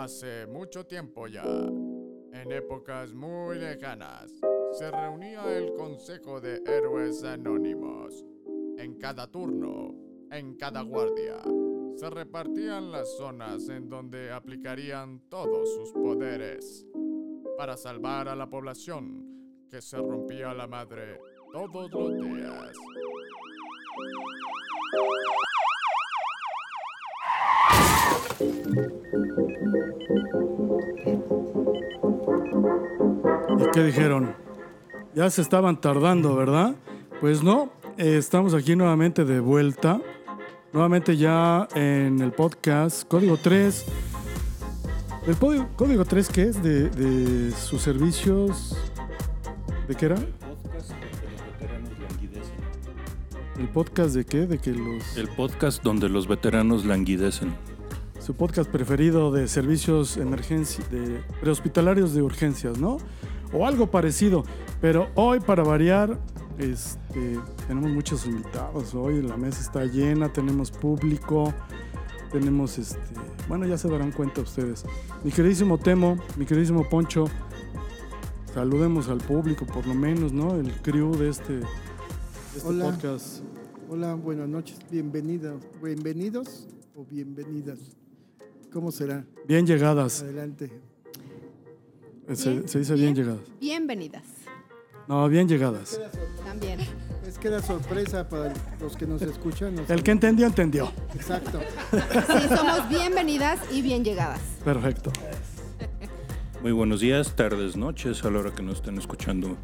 Hace mucho tiempo ya, en épocas muy lejanas, se reunía el Consejo de Héroes Anónimos. En cada turno, en cada guardia, se repartían las zonas en donde aplicarían todos sus poderes para salvar a la población que se rompía la madre todos los días. ¿Y qué dijeron? Ya se estaban tardando, ¿verdad? Pues no, eh, estamos aquí nuevamente de vuelta. Nuevamente ya en el podcast Código 3. ¿El código, código 3 qué es? De, de sus servicios. ¿De qué era? podcast donde los veteranos languidecen. ¿El podcast de qué? De que los. El podcast donde los veteranos languidecen. Su podcast preferido de servicios emergencia, de prehospitalarios de urgencias, ¿no? O algo parecido. Pero hoy, para variar, este, tenemos muchos invitados. Hoy la mesa está llena, tenemos público, tenemos este. Bueno, ya se darán cuenta ustedes. Mi queridísimo Temo, mi queridísimo Poncho, saludemos al público por lo menos, ¿no? El crew de este, de este Hola. podcast. Hola, buenas noches, bienvenidos, bienvenidos o bienvenidas. ¿Cómo será? Bien llegadas. Adelante. Se, Bien, se dice bien bien. llegadas. Bienvenidas. No, bien llegadas. También. Es que da sorpresa para los que nos escuchan. nos- El que entendió, entendió. Exacto. Sí, somos bienvenidas y bien llegadas. Perfecto. Muy buenos días, tardes, noches, a la hora que nos estén escuchando.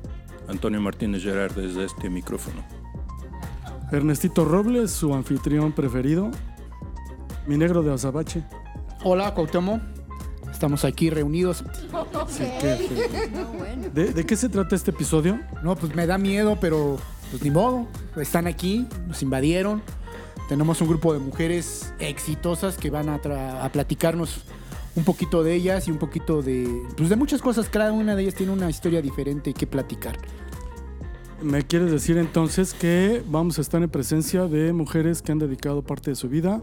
Antonio Martínez Gerard desde este micrófono. Ernestito Robles, su anfitrión preferido. Mi negro de Azabache. Hola, Cuauhtémoc. Estamos aquí reunidos. que- No, bueno. ¿De, de qué se trata este episodio? No, pues me da miedo, pero pues ni modo. Están aquí, nos invadieron. Tenemos un grupo de mujeres exitosas que van a, tra- a platicarnos un poquito de ellas y un poquito de, pues de muchas cosas. Cada una de ellas tiene una historia diferente que platicar. Me quieres decir entonces que vamos a estar en presencia de mujeres que han dedicado parte de su vida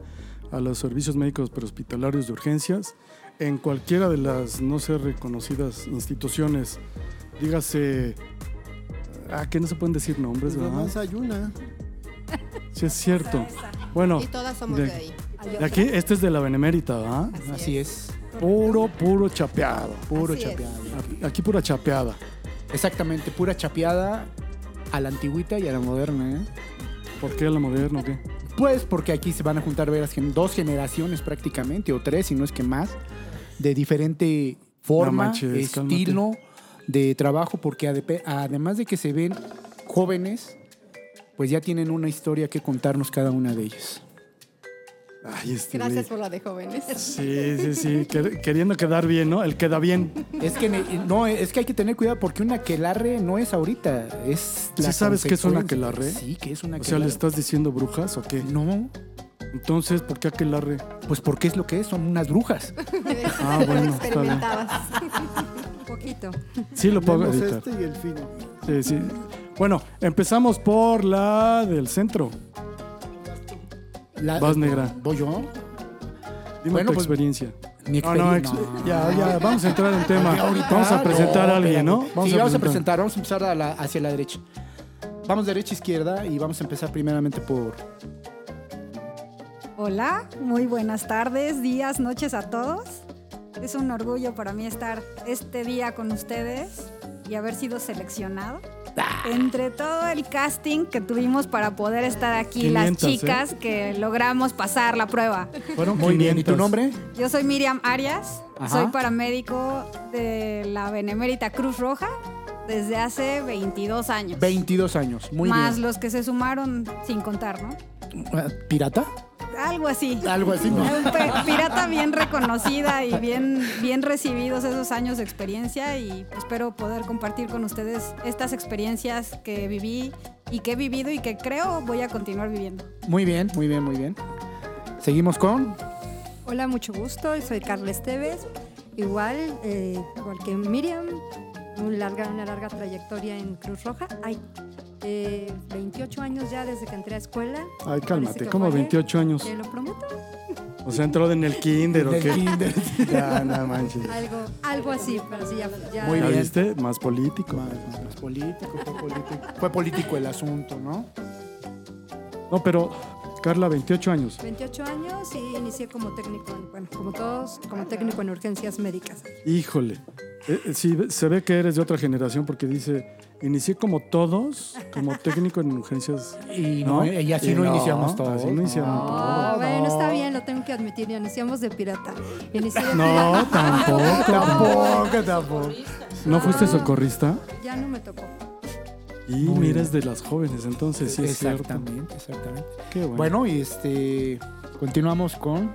a los servicios médicos prehospitalarios de urgencias en cualquiera de las no ser reconocidas instituciones. Dígase. Ah, que no se pueden decir nombres, Pues ¿verdad? nomás hay una. Sí, es cierto. Bueno, Y todas somos de- de ahí. de aquí, este es de la Benemérita, ¿verdad? Así es. Puro, puro chapeado. Puro Así es. chapeado. Aquí pura chapeada. Exactamente, pura chapeada a la antigüita y a la moderna, ¿eh? ¿Por qué la moderna o qué? Pues porque aquí se van a juntar veras, dos generaciones prácticamente, o tres, si no es que más, de diferente forma, manches, cálmate. estilo de trabajo, porque además de que se ven jóvenes, pues ya tienen una historia que contarnos cada una de ellas. Ay, este güey. Gracias por la de jóvenes. Sí, sí, sí. quer- queriendo quedar bien, ¿no? El queda bien. Es que no, es que hay que tener cuidado porque una aquelarre no es ahorita, es ¿Sí la sabes qué es una aquelarre? Sí, que es una O sea, ¿le estás diciendo brujas o qué? No, Entonces, ¿por qué aquelarre? pues porque es lo que es, son unas brujas. Ah, bueno. Experimentadas. Un poquito. Sí, lo puedo Tenemos editar. este y el fino. Sí, sí. Bueno, empezamos por la del centro. La- Vas, negra. ¿Voy yo? Dime Bueno, tu pues, experiencia. Mi No, no, ex- experiencia. ya, ya, vamos a entrar en tema. Ahorita, Vamos a presentar a alguien, ¿no? espérate. sí, vamos a presentar, vamos a empezar a la- hacia la derecha. Vamos derecha, izquierda y vamos a empezar primeramente por... Hola, muy buenas tardes, días, noches a todos. Es un orgullo para mí estar este día con ustedes y haber sido seleccionado. Entre todo el casting que tuvimos para poder estar aquí, 500, las ¿eh? chicas que logramos pasar la prueba. Fueron Muy bien, ¿y tu 500. nombre? Yo soy Miriam Arias, Ajá. soy paramédico de la Benemérita Cruz Roja desde hace 22 años. 22 años, muy más bien. los que se sumaron sin contar, ¿no? ¿Pirata? Algo así. Algo así, ¿no? Un pirata bien reconocida y bien, bien recibidos esos años de experiencia y espero poder compartir con ustedes estas experiencias que viví y que he vivido y que creo voy a continuar viviendo. Muy bien, muy bien, muy bien. Seguimos con... Hola, mucho gusto. Soy Carla Esteves. Igual, eh, igual que Miriam, muy larga, una larga trayectoria en Cruz Roja. Hay eh, 28 años ya desde que entré a escuela. Ay, cálmate, Parece que ¿cómo fue ayer. 28 años? Te lo prometo. O sea, entró en el kinder o qué. kinder. Ya, no manches. Algo, algo así, pero sí, ya. ya Muy ¿Ya bien. viste? Más político. Más, más político, fue político. Fue político el asunto, ¿no? No, pero Carla, 28 años. 28 años y inicié como técnico, en- bueno, como todos, como técnico en urgencias médicas. Híjole. Eh, eh, sí, se ve que eres de otra generación porque dice, inicié como todos, como técnico en urgencias. Y no, y así Y no, iniciamos todos. Así no iniciamos Oh, todos. bueno, está bien, lo tengo que admitir. Iniciamos de pirata. Inicié de No, tampoco. Tampoco, tampoco. ¿No fuiste socorrista? Ya no me tocó. Y mira, es de las jóvenes, entonces sí es cierto. Exactamente, exactamente. Qué bueno. Bueno, y este continuamos con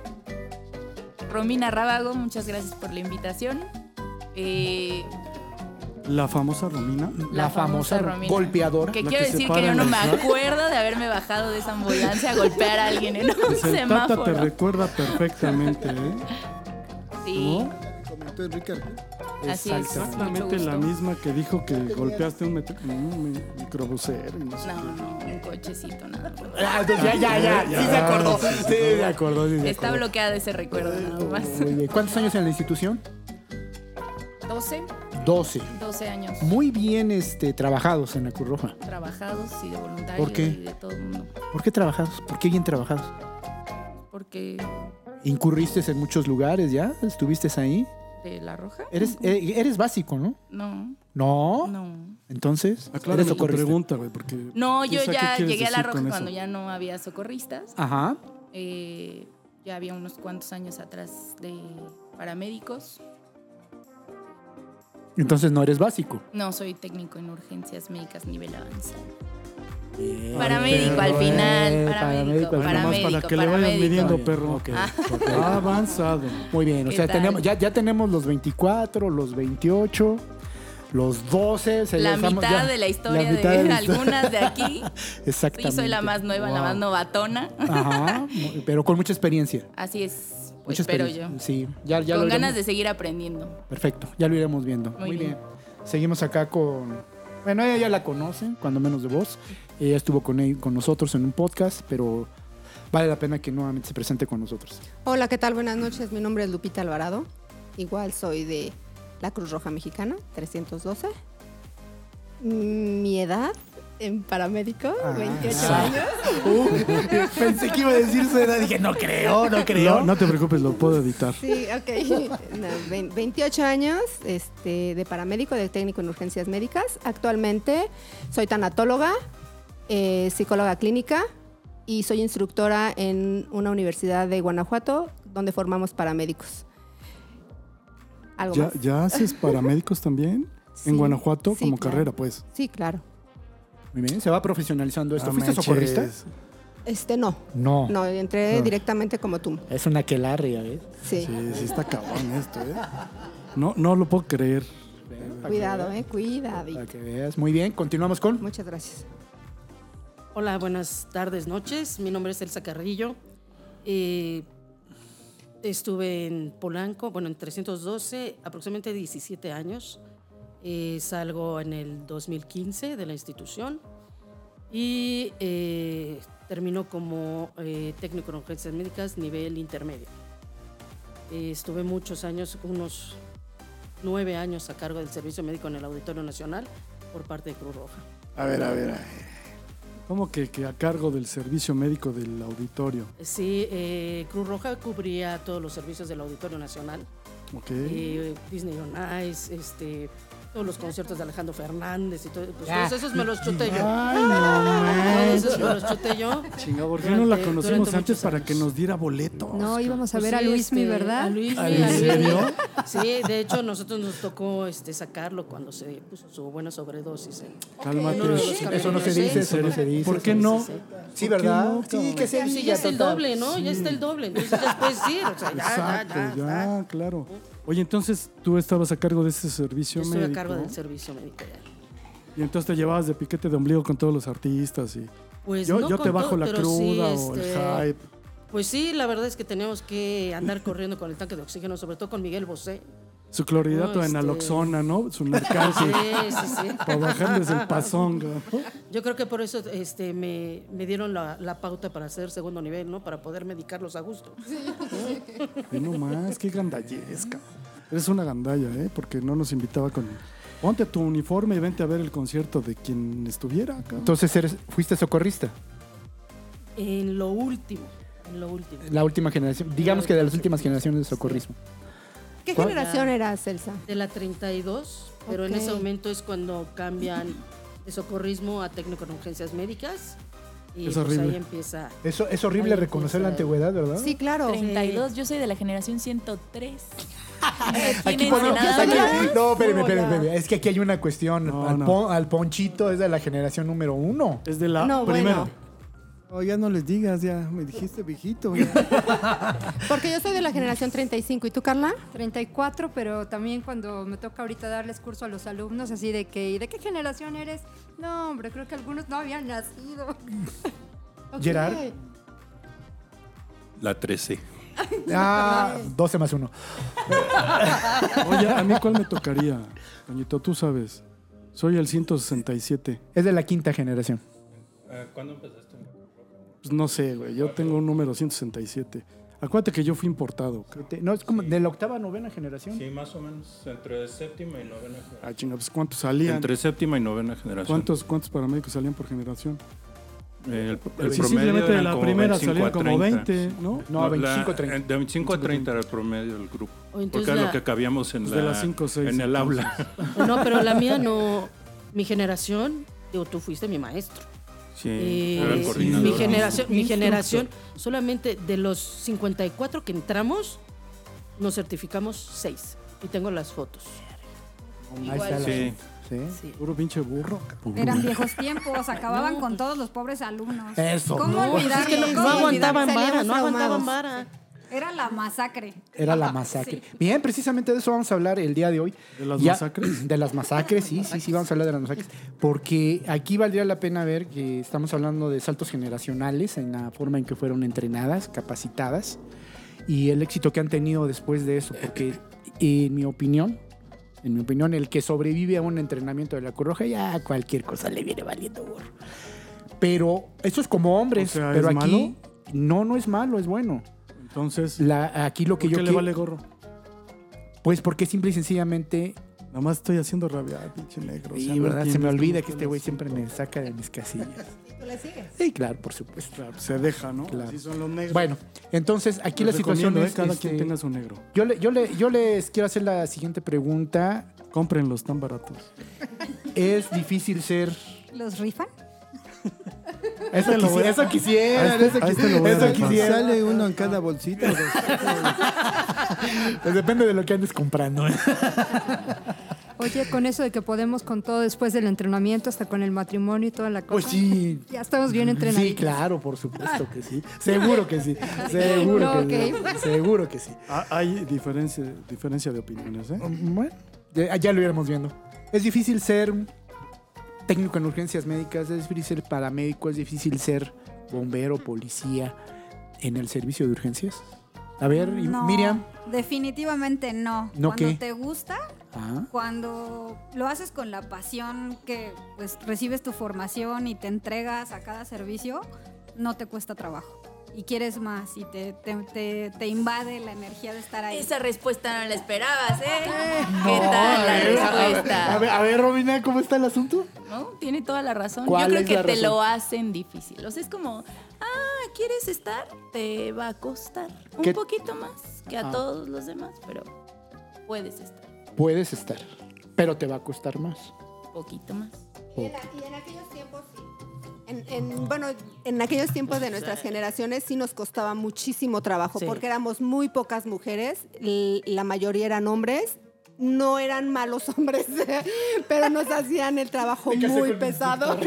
Romina Rábago, muchas gracias por la invitación. Eh, La famosa Romina. la, famosa, Romina. golpeadora. Que La quiero que se decir que yo no la me acuerdo de haberme bajado de esa ambulancia a golpear a alguien en un Pues el Tata te semáforo. recuerda perfectamente, ¿eh? Sí, Comentó Enrique. así es. Exactamente la misma que dijo que golpeaste un, metro- un mi- microbusero. y no sé No, no, un cochecito, nada. Ah, entonces ya, ya, ya, sí se acordó. Sí, se acordó. sí se Está acordó. bloqueado ese recuerdo nada más. Muy bien. ¿Cuántos años en la institución? 12, 12. 12 años Muy bien este, trabajados en la Cruz Roja. trabajados y de voluntarios ¿Por qué? y de todo el mundo. ¿Por qué trabajados? ¿Por qué bien trabajados? Porque ¿Incurriste en muchos lugares ya? ¿Estuviste ahí? de la roja. Eres, eh, eres básico, ¿no? No, No. no. Entonces, Aclárame eres tu pregunta, güey, porque... No, yo Isa, ¿qué ya llegué a la roja cuando ya no había socorristas. Ajá. Eh, ya había unos cuantos años atrás de paramédicos. Entonces no eres básico. No, soy técnico en urgencias médicas nivel avanzado. Bien. Paramédico al final, paramédico, Bueno, más paramédico, para que le paramédico. midiendo, perro. Ok, Ah. ok. Ha avanzado. Muy bien, o ¿Qué sea, tal? tenemos, ya, ya tenemos los 24, los 28, los 12. se La mitad ya, de la historia la de, mitad de la historia. algunas de aquí. Exactamente. Sí, soy la más nueva, la más novatona. Ajá, pero con mucha experiencia. Así es, Mucha espero yo. Sí, ya, ya lo Con ganas de seguir aprendiendo. Perfecto, ya lo iremos viendo. Muy bien. Seguimos acá con. Bueno, ella ya la conocen, cuando menos de voz. Ella estuvo con, él- con nosotros en un podcast, pero vale la pena que nuevamente se presente con nosotros. Hola, ¿qué tal? Buenas noches. Mi nombre es Lupita Alvarado. Igual soy de la Cruz Roja Mexicana, 312. Mi edad en paramédico, 28 ah. años. pensé que iba a decir su edad. Dije, no creo, no creo. No, no te preocupes, lo puedo editar. Sí, ok. No, vein- 28 años este, de paramédico, de técnico en urgencias médicas. Actualmente soy tanatóloga, eh, psicóloga clínica y soy instructora en una universidad de Guanajuato donde formamos paramédicos. ¿Algo ¿Ya, más? ¿Ya haces paramédicos también? Sí, En Guanajuato sí, como claro. carrera, pues. Sí, claro. Muy bien, se va profesionalizando esto. ¿Fuiste manches. socorrista? Este no. No. No, entré No. directamente como tú. Es una quelarria, ¿ves? Sí. Sí, sí está cabrón esto, ¿eh? No, no lo puedo creer. Cuidado, eh, cuidado. Para que veas. Muy bien, continuamos con. Muchas gracias. Hola, buenas tardes, noches. Mi nombre es Elsa Carrillo. Eh, estuve en Polanco, bueno, en 312, aproximadamente 17 años. Eh, salgo en el 2015 de la institución y eh, termino como eh, técnico en urgencias médicas nivel intermedio. Eh, estuve muchos años, unos nueve años a cargo del servicio médico en el Auditorio Nacional por parte de Cruz Roja. A ver, a ver, a ver. ¿Cómo que, que a cargo del servicio médico del auditorio? Sí, eh, Cruz Roja cubría todos los servicios del Auditorio Nacional. Ok. Eh, Disney on Ice, este, todos los conciertos de Alejandro Fernández y todo. Pues Ya. todos esos me los chuté yo. Ay, no Todos esos me los chuté yo. Chinga, ¿por qué no la conocimos antes para que nos diera boletos? No, íbamos a Pues ver a Luismi, este, ¿verdad? A Luismi, ¿En serio? Sí, de hecho, nosotros nos tocó este, sacarlo cuando se puso su buena sobredosis. en- Cálmate. Eso no se sí. dice, eso no se dice. ¿Por qué no? sí, sí. Sí, ¿Por qué ¿verdad? no, sí, que se Sí, ya está el doble, ¿no? Ya está el doble. Entonces después sí, o sea, ya, Exacto, ya, ya, ya. claro. Oye, entonces tú estabas a cargo de ese servicio estoy médico. a cargo del servicio médico. Y entonces te llevabas de piquete de ombligo con todos los artistas y Pues yo, no yo te bajo todo, la cruda sí, o el este, hype. Pues sí, la verdad es que teníamos que andar corriendo con el tanque de oxígeno, sobre todo con Miguel Bosé. Su clorhidrato No, de este- naloxona, ¿no? Su narcán, Sí, sí, sí. Para bajarles el pasón, ¿no? Yo creo que por eso este, me, me dieron la, la pauta para hacer segundo nivel, ¿no? Para poder medicarlos a gusto. Ve nomás, qué gandallesca. Eres una gandalla, ¿eh? Porque no nos invitaba con... Ponte tu uniforme y vente a ver el concierto de quien estuviera acá. Entonces eres, fuiste socorrista. En lo último, en lo último. La última generación, digamos que de las últimas generaciones de socorrismo. ¿Qué ¿Cuál? generación eras, Elsa? De la 32, pero en ese momento es cuando cambian de socorrismo a técnico en urgencias médicas. Y Es pues horrible. ahí empieza. Eso es horrible Ahí reconocer la antigüedad, ¿verdad? Sí, claro. 32, yo soy de la generación 103. Aquí más. no, espérame, espérame. Es que aquí hay una cuestión. No, al, no. pon- al Ponchito es de la generación número uno. Es de la No, bueno. Oh, ya no les digas, ya me dijiste viejito. ya. Porque yo soy de la generación 35. ¿Y tú, Carla? 34, pero también cuando me toca ahorita darles curso a los alumnos, así de que, ¿y de qué generación eres? No, hombre, creo que algunos no habían nacido. Gerard. La 13. Ah, 12 más 1. Oye, ¿a mí cuál me tocaría? Toñito, tú sabes. Soy el 167. Es de la quinta generación. ¿Cuándo empezaste? Pues no sé, güey. Yo tengo un número 167. Acuérdate que yo fui importado. Te- No, es como de la octava novena generación. Sí, más o menos. Entre séptima y novena generación. Ah, chinga, pues ¿cuántos salían? Entre séptima y novena generación. ¿Cuántos, ¿Cuántos paramédicos salían por generación? El, el Sí, promedio simplemente de la como primera 25 salían a como 30. 20, ¿no? No, la- 25, 30. De 25 a 30 era el promedio del grupo. O entonces Porque es la- lo que cabíamos en, Pues la, de las cinco o seis, en el entonces. aula. No, pero la mía no. Mi generación, digo, tú fuiste mi maestro. Sí, Eh, mi generación, mi generación, solamente de los 54 que entramos, nos certificamos 6. Y tengo las fotos. Ahí está la- Sí. sí. Sí. Puro pinche burro. Eran viejos tiempos, acababan con todos los pobres alumnos. Eso. ¿Cómo No, pues olvidarlo? es que no, ¿Cómo no aguantaban vara, no aguantaban vara. Era la masacre. Era la masacre. Bien, precisamente de eso vamos a hablar el día de hoy. ¿De las Ya- masacres? De las masacres, sí, sí, sí, vamos a hablar de las masacres. Porque aquí valdría la pena ver que estamos hablando de saltos generacionales en la forma en que fueron entrenadas, capacitadas y el éxito que han tenido después de eso. Porque, en mi opinión, en mi opinión, el que sobrevive a un entrenamiento de la Cruz Roja, ya cualquier cosa le viene valiendo gorro. Pero eso es como hombres. O sea, pero ¿es aquí, no, no es malo, es bueno. Entonces, La, aquí lo que ¿por yo qué le vale gorro? Pues porque simple y sencillamente Nada más estoy haciendo rabiar, pinche negro. o sea, Y no verdad, se entiendes me olvida cómo que está este el güey asunto. siempre me saca de mis casillas. ¿Tú le sigues? Sí, claro, por supuesto. Claro, se deja, ¿no? Claro. Así son los negros. Bueno, entonces aquí la situación recomiendo, es... ¿eh? Cada este, quien tenga su negro. yo, le- yo, le- yo les quiero hacer la siguiente pregunta. Cómprenlos tan baratos. ¿Es difícil ser... ¿Los rifan? Eso, lo voy quisi- a- eso quisieran, a este- eso, este eso rifar. quisieran. Sale uno en cada bolsita. Pues depende de lo que andes comprando. ¿eh? Oye, con eso de que podemos con todo después del entrenamiento, hasta con el matrimonio y toda la cosa. Pues sí. Ya estamos bien entrenados. Sí, claro, por supuesto que sí. Seguro que sí. Seguro No, que sí. Seguro que sí. Ah, Hay diferencia, diferencia de opiniones, ¿eh? Bueno, ya, ya lo iremos viendo. Es difícil ser técnico en urgencias médicas, es difícil ser paramédico, es difícil ser bombero, policía en el servicio de urgencias. A ver, No, Miriam. Definitivamente no. ¿No Cuando qué? te gusta, Ah, cuando lo haces con la pasión que pues recibes tu formación y te entregas a cada servicio, no te cuesta trabajo. Y quieres más y te, te, te- te invade la energía de estar ahí. Esa respuesta no la esperabas, ¿eh? ¿Qué tal la respuesta? A ver, a ver, Robina, ¿cómo está el asunto? ¿No? Tiene toda la razón. Yo ¿Cuál creo es que la te razón? lo hacen difícil. O sea, es como, ah, ¿quieres estar? Te va a costar un ¿Qué? poquito más que a Ah. todos los demás, pero puedes estar Puedes estar, pero te va a costar más. un poquito más. Y en, y en aquellos tiempos, sí. En, en- bueno, en aquellos tiempos de nuestras generaciones sí nos costaba muchísimo trabajo Sí. porque éramos muy pocas mujeres, la mayoría eran hombres. No eran malos hombres, pero nos hacían el trabajo muy pesado.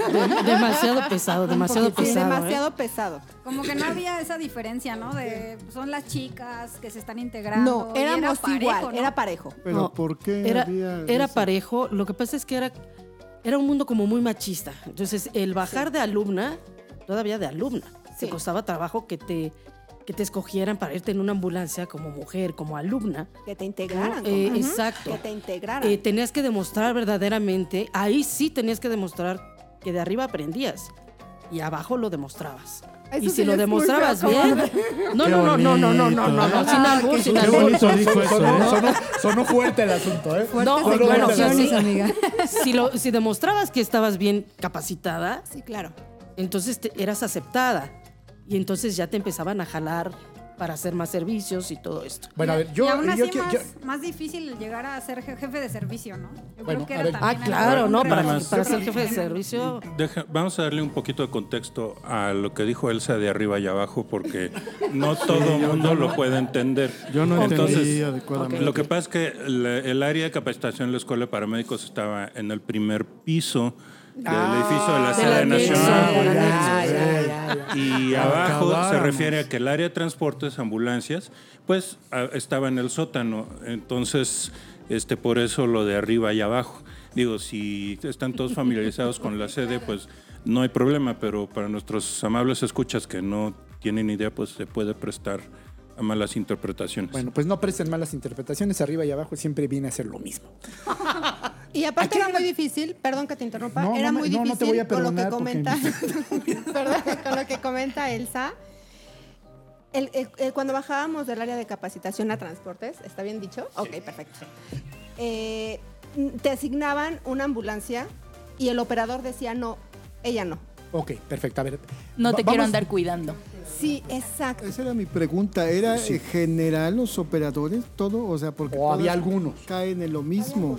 Demasiado pesado, demasiado Sí, pesado. ¿eh? demasiado pesado. Como que no había esa diferencia, ¿no? De son las chicas que se están integrando. No, era éramos parejo, igual, ¿no? era parejo. Pero No, ¿por qué Era, había era parejo, lo que pasa es que era, era un mundo como muy machista. Entonces, el bajar de alumna, todavía de alumna, Sí. te costaba trabajo que te que te escogieran para irte en una ambulancia como mujer, como alumna. Que te integraran. ¿no? Eh, como- Exacto. Que te integraran. Eh, tenías que demostrar verdaderamente, ahí sí tenías que demostrar que de arriba aprendías y abajo lo demostrabas. Eso y si lo demostrabas bien, no, no, no, no, no, no, no, no, no, sin Ah, albur, qué sin Qué albur. bonito dijo eso, Sonó, ¿eh? sonó- sonó fuerte el asunto, ¿eh? No, Sonó bueno, fuerte el sí, sí. amiga. Si, lo, si demostrabas que estabas bien capacitada, Sí, claro. entonces te- eras aceptada. Y entonces ya te empezaban a jalar para hacer más servicios y todo esto. Bueno, a ver, y yo, aún así yo, quiero- más, yo- más difícil llegar a ser je- jefe de servicio, ¿no? Yo Bueno, creo que era ver. Ah, claro, ¿no? Para, más. para ser jefe de servicio. Deja- vamos a darle un poquito de contexto a lo que dijo Elsa de arriba y abajo, porque no todo el mundo lo puede entender. Yo no Entonces, entendí adecuadamente. Lo que pasa es que la- el área de capacitación en la Escuela de Paramédicos estaba en el primer piso del edificio de la del sede anexo, nacional. ya, ya, ya, ya. Y abajo se Acabáramos. refiere a que el área de transportes, ambulancias, pues a- estaba en el sótano. Entonces, este, por eso lo de arriba y abajo. Digo, si están todos familiarizados con la sede, pues no hay problema, pero para nuestros amables escuchas que no tienen idea, pues se puede prestar a malas interpretaciones. Bueno, pues no presten malas interpretaciones, arriba y abajo siempre viene a ser lo mismo. Y aparte era muy difícil, perdón que te interrumpa, No, no era me- muy no, no difícil te voy a con lo que porque- comenta, perdón, con lo que comenta Elsa. El- el- el- cuando bajábamos del área de capacitación a transportes, ¿está bien dicho? Ok, perfecto. Eh, te asignaban una ambulancia y el operador decía no, ella no. Ok, perfecto. A ver. No te va- quiero vamos- andar cuidando. Sí, exacto. Esa era mi pregunta. ¿Era eh, general los operadores? ¿Todo? O sea, porque. O había algunos. Caen en lo mismo.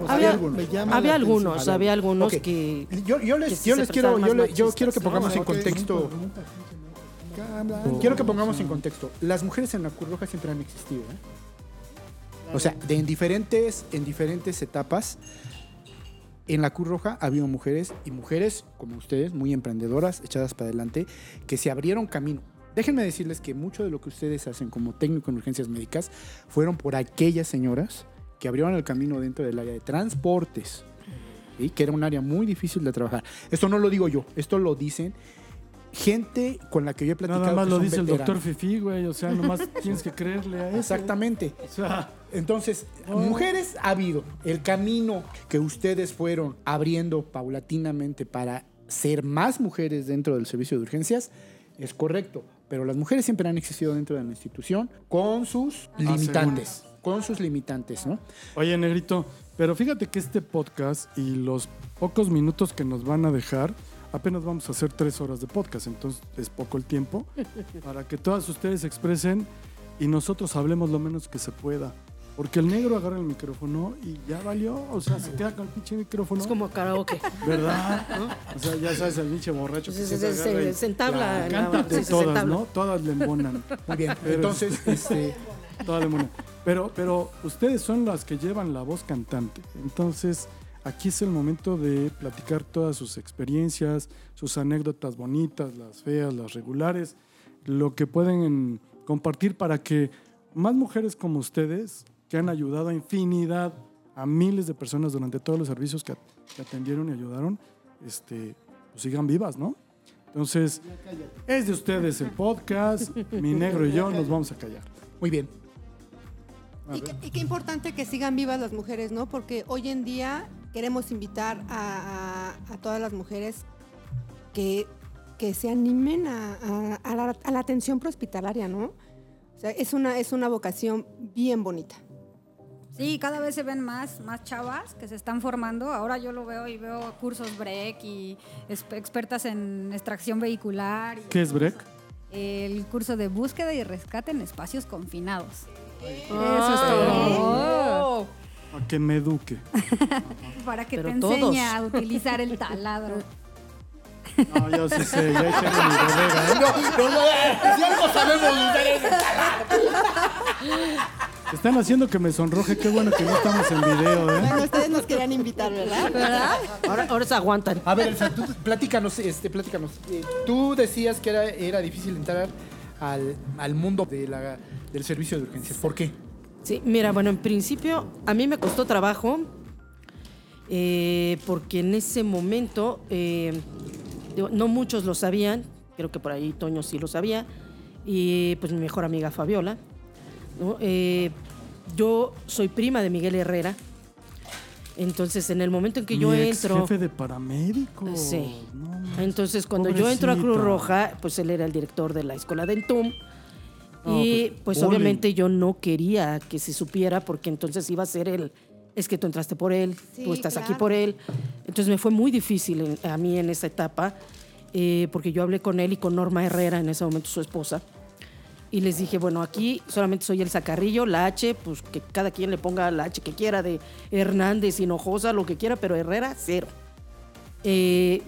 O sea, Había, algunos. Había algunos, atención. había algunos que... Yo, yo les, que yo les quiero, prestaban yo, más le- yo quiero que pongamos en contexto. Quiero que pongamos en contexto. Las mujeres en la Cruz Roja siempre han existido, ¿eh? O sea, de en diferentes, en diferentes etapas, en la Cruz Roja ha habido mujeres y mujeres como ustedes, muy emprendedoras, echadas para adelante, que se abrieron camino. Déjenme decirles que mucho de lo que ustedes hacen como técnico en urgencias médicas fueron por aquellas señoras que abrieron el camino dentro del área de transportes, ¿sí? que era un área muy difícil de trabajar. Esto no lo digo yo, esto lo dicen gente con la que yo he platicado. Nada más lo dice el doctor. Fifi, güey. O sea, nomás tienes que creerle a eso. Exactamente. O sea, Entonces, Oh. mujeres ha habido. El camino que ustedes fueron abriendo paulatinamente para ser más mujeres dentro del servicio de urgencias es correcto. Pero las mujeres siempre han existido dentro de la institución con sus limitantes. Con sus limitantes, ¿no? Oye, Negrito, pero fíjate que este podcast y los pocos minutos que nos van a dejar, apenas vamos a hacer tres horas de podcast, entonces es poco el tiempo para que todas ustedes se expresen y nosotros hablemos lo menos que se pueda. Porque el negro agarra el micrófono y ya valió, o sea, se queda con el pinche micrófono. Es como karaoke. ¿Verdad? O sea, ya sabes, el pinche borracho que Se- se, se- se- entabla en la- Cántate sí, se todas. ¿no? Todas le embonan. Muy bien. Pero- Entonces, este, Toda la mona. Pero, pero ustedes son las que llevan la voz cantante. Entonces, aquí es el momento de platicar todas sus experiencias, sus anécdotas bonitas, las feas, las regulares, lo que pueden compartir para que más mujeres como ustedes, que han ayudado a infinidad, a miles de personas durante todos los servicios que, atendieron y ayudaron, este, pues sigan vivas, ¿no? Entonces, es de ustedes el podcast, mi negro y yo nos vamos a callar. muy bien. Y, qué- y qué importante que sigan vivas las mujeres, ¿no? Porque hoy en día queremos invitar a, a- a todas las mujeres que, que se animen a, a- a la, a la atención prehospitalaria, ¿no? O sea, es una, es una vocación bien bonita. Sí, cada vez se ven más, más chavas que se están formando. Ahora yo lo veo y veo cursos break y expertas en extracción vehicular. y ¿Qué es break? El curso de búsqueda y rescate en espacios confinados. Eso es todo. A que me eduque. Para que Pero te todos. enseñe a utilizar el taladro. No, yo sí sé, ya eché mi bodega, ¿eh? No, no, no, si algo sabemos usar es Están haciendo que me sonroje, qué bueno que no estamos en video, ¿eh? Bueno, ustedes nos querían invitar, ¿verdad? Ahora, ahora se aguantan. A ver, Elsa, tú platícanos, este, platícanos. Eh, tú decías que era, era difícil entrar al, al mundo de del servicio de urgencias. ¿Por qué? Sí, mira, bueno, en principio a mí me costó trabajo eh, porque en ese momento eh, no muchos lo sabían, creo que por ahí Toño sí lo sabía, y pues mi mejor amiga Fabiola. Eh, yo soy prima de Miguel Herrera. Entonces, en el momento en que yo Mi ex entro... jefe de paramédicos. Sí. No. Entonces, cuando yo entro a Cruz. Roja, pues él era el director de la escuela de Entum. No, y pues, pues, obviamente yo no quería que se supiera porque entonces iba a ser él. Es que tú entraste por él, Sí, tú estás aquí por él. Entonces me fue muy difícil en- a mí en esa etapa eh, porque yo hablé con él y con Norma Herrera, en ese momento su esposa. Y les dije, bueno, aquí solamente soy el sacarrillo, la H, pues que cada quien le ponga la H que quiera, de Hernández, Hinojosa, lo que quiera, pero Herrera, cero. Eh,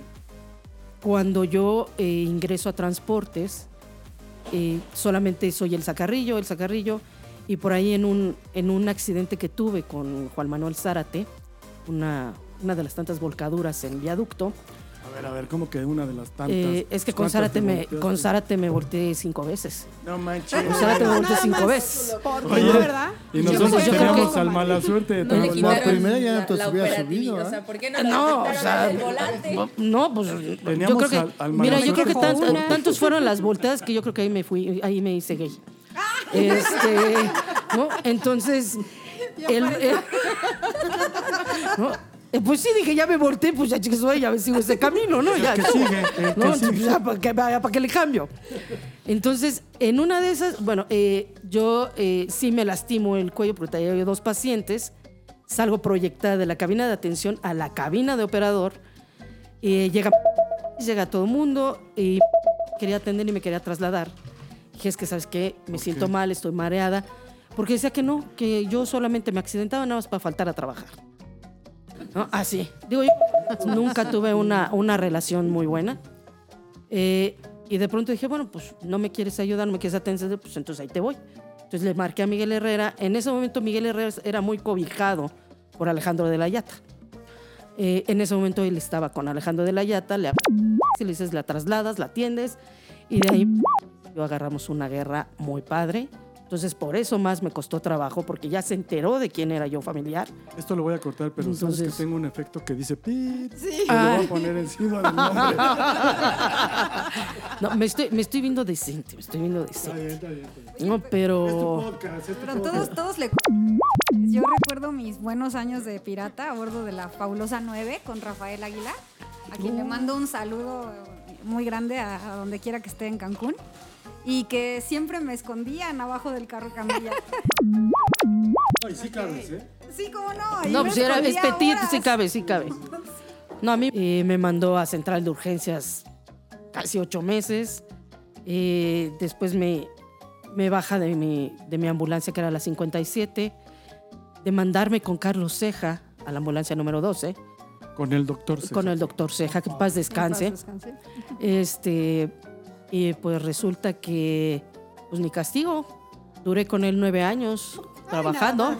cuando yo eh, ingreso a transportes, eh, solamente soy el sacarrillo, el sacarrillo, y por ahí en un, en un accidente que tuve con Juan Manuel Zárate, una, una de las tantas volcaduras en viaducto, A ver, a ver, como que una de las tantas. eh, es que con ¿Cuántas Zárate, te me, con Zárate me volteé cinco veces. No manches. Con Zárate me volteé cinco veces. ¿Por qué, Oye, verdad? y Yo nosotros que- teníamos al mala suerte de No le la primera ya no la- te la hubiera subido, O sea, ¿eh? ¿por qué no, No, o sea, el volante? No, pues yo Teníamos creo que, al- al mira, yo creo que tant- tantos fueron las volteadas que yo creo que ahí me fui, ahí me hice gay. Este, ¿no? Entonces, el, el- ¿no? Eh, Pues sí, dije, ya me volteé, pues ya chicos, ya sigo ese camino, ¿no? Ya, que sigue, el que ¿no? sigue. Ya, ¿para qué, para qué le cambio? Entonces, en una de esas, bueno, eh, yo eh, sí me lastimo el cuello porque tenía dos pacientes, salgo proyectada de la cabina de atención a la cabina de operador, eh, llega, llega todo el mundo y quería atender y me quería trasladar. Dije, es que, ¿sabes qué? Me siento mal, estoy mareada. Porque decía que no, que yo solamente me accidentaba nada más para faltar a trabajar. ¿No? Así. Digo, yo nunca tuve una, una relación muy buena. Eh, y de pronto dije, bueno, pues no me quieres ayudar, no me quieres atender, pues entonces ahí te voy. Entonces le marqué a Miguel Herrera. En ese momento Miguel Herrera era muy cobijado por Alejandro de la Yata. Eh, en ese momento él estaba con Alejandro de la Yata, le, le dices, la trasladas, la atiendes, y de ahí yo agarramos una guerra muy padre. Entonces, por eso más me costó trabajo, porque ya se enteró de quién era yo familiar. Esto lo voy a cortar, pero sabes que Entonces- tengo un efecto que dice pip. Sí. Y lo voy a poner encima del nombre. No, me estoy, me estoy viendo decente, me estoy viendo Está decente. bien, está bien, está bien. No, Es tu pero... podcast, es tu Pero podcast. todos, todos le... Yo recuerdo mis buenos años de pirata a bordo de la fabulosa 9 con Rafael Aguilar, a quien le mando un saludo muy grande a, a donde quiera que esté en Cancún. Y que siempre me escondían abajo del carro camilla. Ay, sí cabes, ¿eh? Sí, cómo no. ahí No, me pues era, es petit, horas. sí cabe, sí cabe. No, a mí eh, me mandó a central de urgencias casi ocho meses. Eh, después me, me baja de mi, de mi ambulancia, que era la 57, de mandarme con Carlos Ceja a la ambulancia número 12, Con el doctor. Ceja. con el doctor Ceja, que paz descanse. En paz descanse. Este, y pues resulta que, pues ni castigo. Duré con él nueve años trabajando.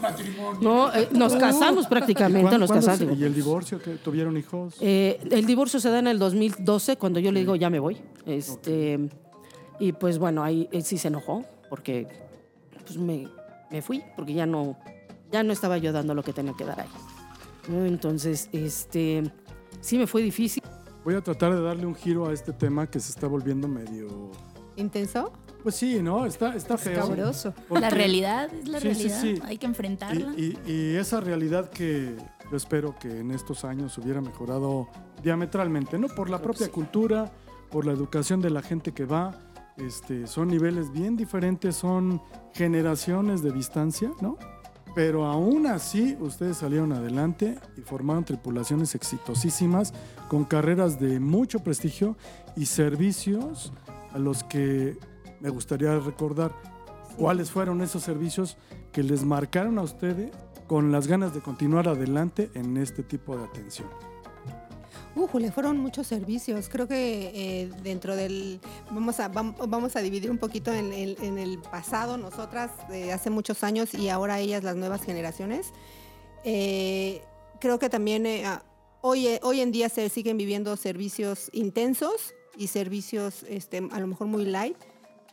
No, eh, nos casamos ¿Y prácticamente, cuán- nos casamos. se- ¿Y el divorcio? que ¿Tuvieron hijos? Eh, el divorcio se da en el 2012 cuando yo le digo ya me voy. Este, Y pues bueno, ahí él sí se enojó porque pues me, me fui porque ya no, ya no estaba yo dando lo que tenía que dar ahí. Entonces, este, sí me fue difícil. Voy a tratar de darle un giro a este tema que se está volviendo medio... ¿Intenso? Pues sí, ¿no? Está, está feo. Escabroso. Porque- La realidad es la Sí, realidad. sí. Hay que enfrentarla. Y, y- y esa realidad que yo espero que en estos años hubiera mejorado diametralmente, ¿no? Por la propia cultura, por la educación de la gente que va. Este, son niveles bien diferentes, son generaciones de distancia, ¿no? Pero aún así, ustedes salieron adelante y formaron tripulaciones exitosísimas con carreras de mucho prestigio y servicios a los que me gustaría recordar cuáles fueron esos servicios que les marcaron a ustedes con las ganas de continuar adelante en este tipo de atención. Ujule, fueron muchos servicios. Creo que eh, dentro del. Vamos a, vam- vamos a dividir un poquito en, el- en el pasado, nosotras de hace muchos años y ahora ellas, las nuevas generaciones. Eh, creo que también eh, ah, hoy, eh, hoy en día se siguen viviendo servicios intensos y servicios este, a lo mejor muy light,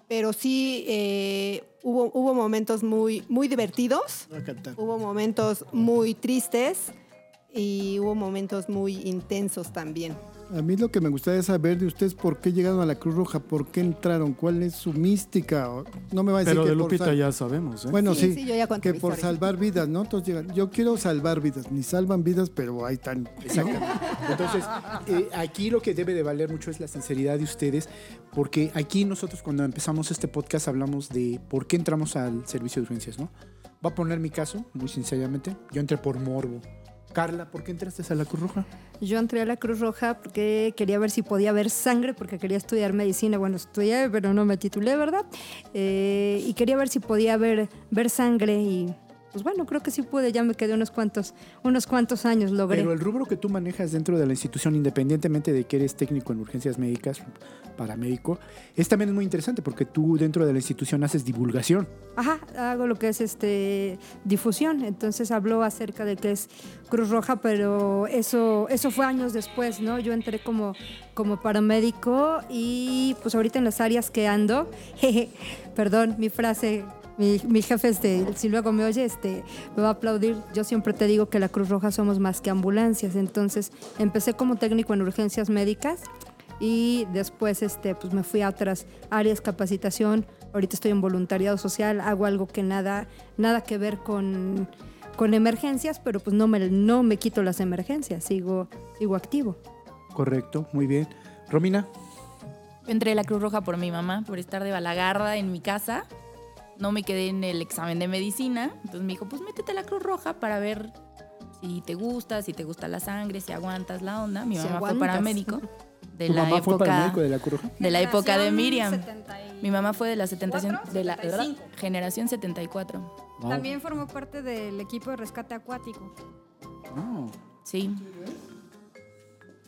pero sí eh, hubo, hubo momentos muy, muy divertidos. Hubo momentos muy tristes y hubo momentos muy intensos también. A mí lo que me gustaría saber de ustedes por qué llegaron a la Cruz Roja, por qué entraron, cuál es su mística. No me va a decir Pero que de Lupita sal- ya sabemos, ¿eh? Bueno, Sí, sí, sí, yo ya conté que por salvar vidas, ¿no? Entonces llegan, yo quiero salvar vidas, ni salvan vidas, pero ahí están. Exactamente. Entonces, eh, aquí lo que debe de valer mucho es la sinceridad de ustedes, porque aquí nosotros cuando empezamos este podcast hablamos de por qué entramos al servicio de urgencias, ¿no? Voy a poner mi caso, muy sinceramente. Yo entré por morbo. Carla, ¿por qué entraste a la Cruz Roja? Yo entré a la Cruz Roja porque quería ver si podía ver sangre, porque quería estudiar medicina. Bueno, estudié, pero no me titulé, ¿verdad? Eh, y quería ver si podía ver, ver sangre y pues bueno, creo que sí pude. Ya me quedé unos cuantos, unos cuantos años, logré. Pero el rubro que tú manejas dentro de la institución, independientemente de que eres técnico en urgencias médicas, paramédico, es también muy interesante porque tú dentro de la institución haces divulgación. Ajá, hago lo que es este difusión. Entonces habló acerca de que es Cruz Roja, pero eso, eso fue años después, ¿no? Yo entré como, como paramédico y pues ahorita en las áreas que ando, jeje, perdón, mi frase. Mi, mi jefe, este, si luego me oye, este, me va a aplaudir. Yo siempre te digo que la Cruz Roja somos más que ambulancias. Entonces, empecé como técnico en urgencias médicas y después este, pues me fui a otras áreas, capacitación. Ahorita estoy en voluntariado social, hago algo que nada, nada que ver con, con emergencias, pero pues no me, no me quito las emergencias, sigo, sigo activo. Correcto, muy bien. Romina, entré a la Cruz Roja por mi mamá, por estar de balagarda en mi casa. No me quedé en el examen de medicina. Entonces me dijo, pues métete a la Cruz Roja para ver si te gusta, si te gusta la sangre, si aguantas la onda. Mi Si mamá fue paramédico. De ¿tu la mamá fue época, paramédico de la Cruz Roja? de la época de Miriam. 70 y- Mi mamá fue de la 70, de la 75. generación 74. Wow. También formó parte del equipo de rescate acuático. No. Sí.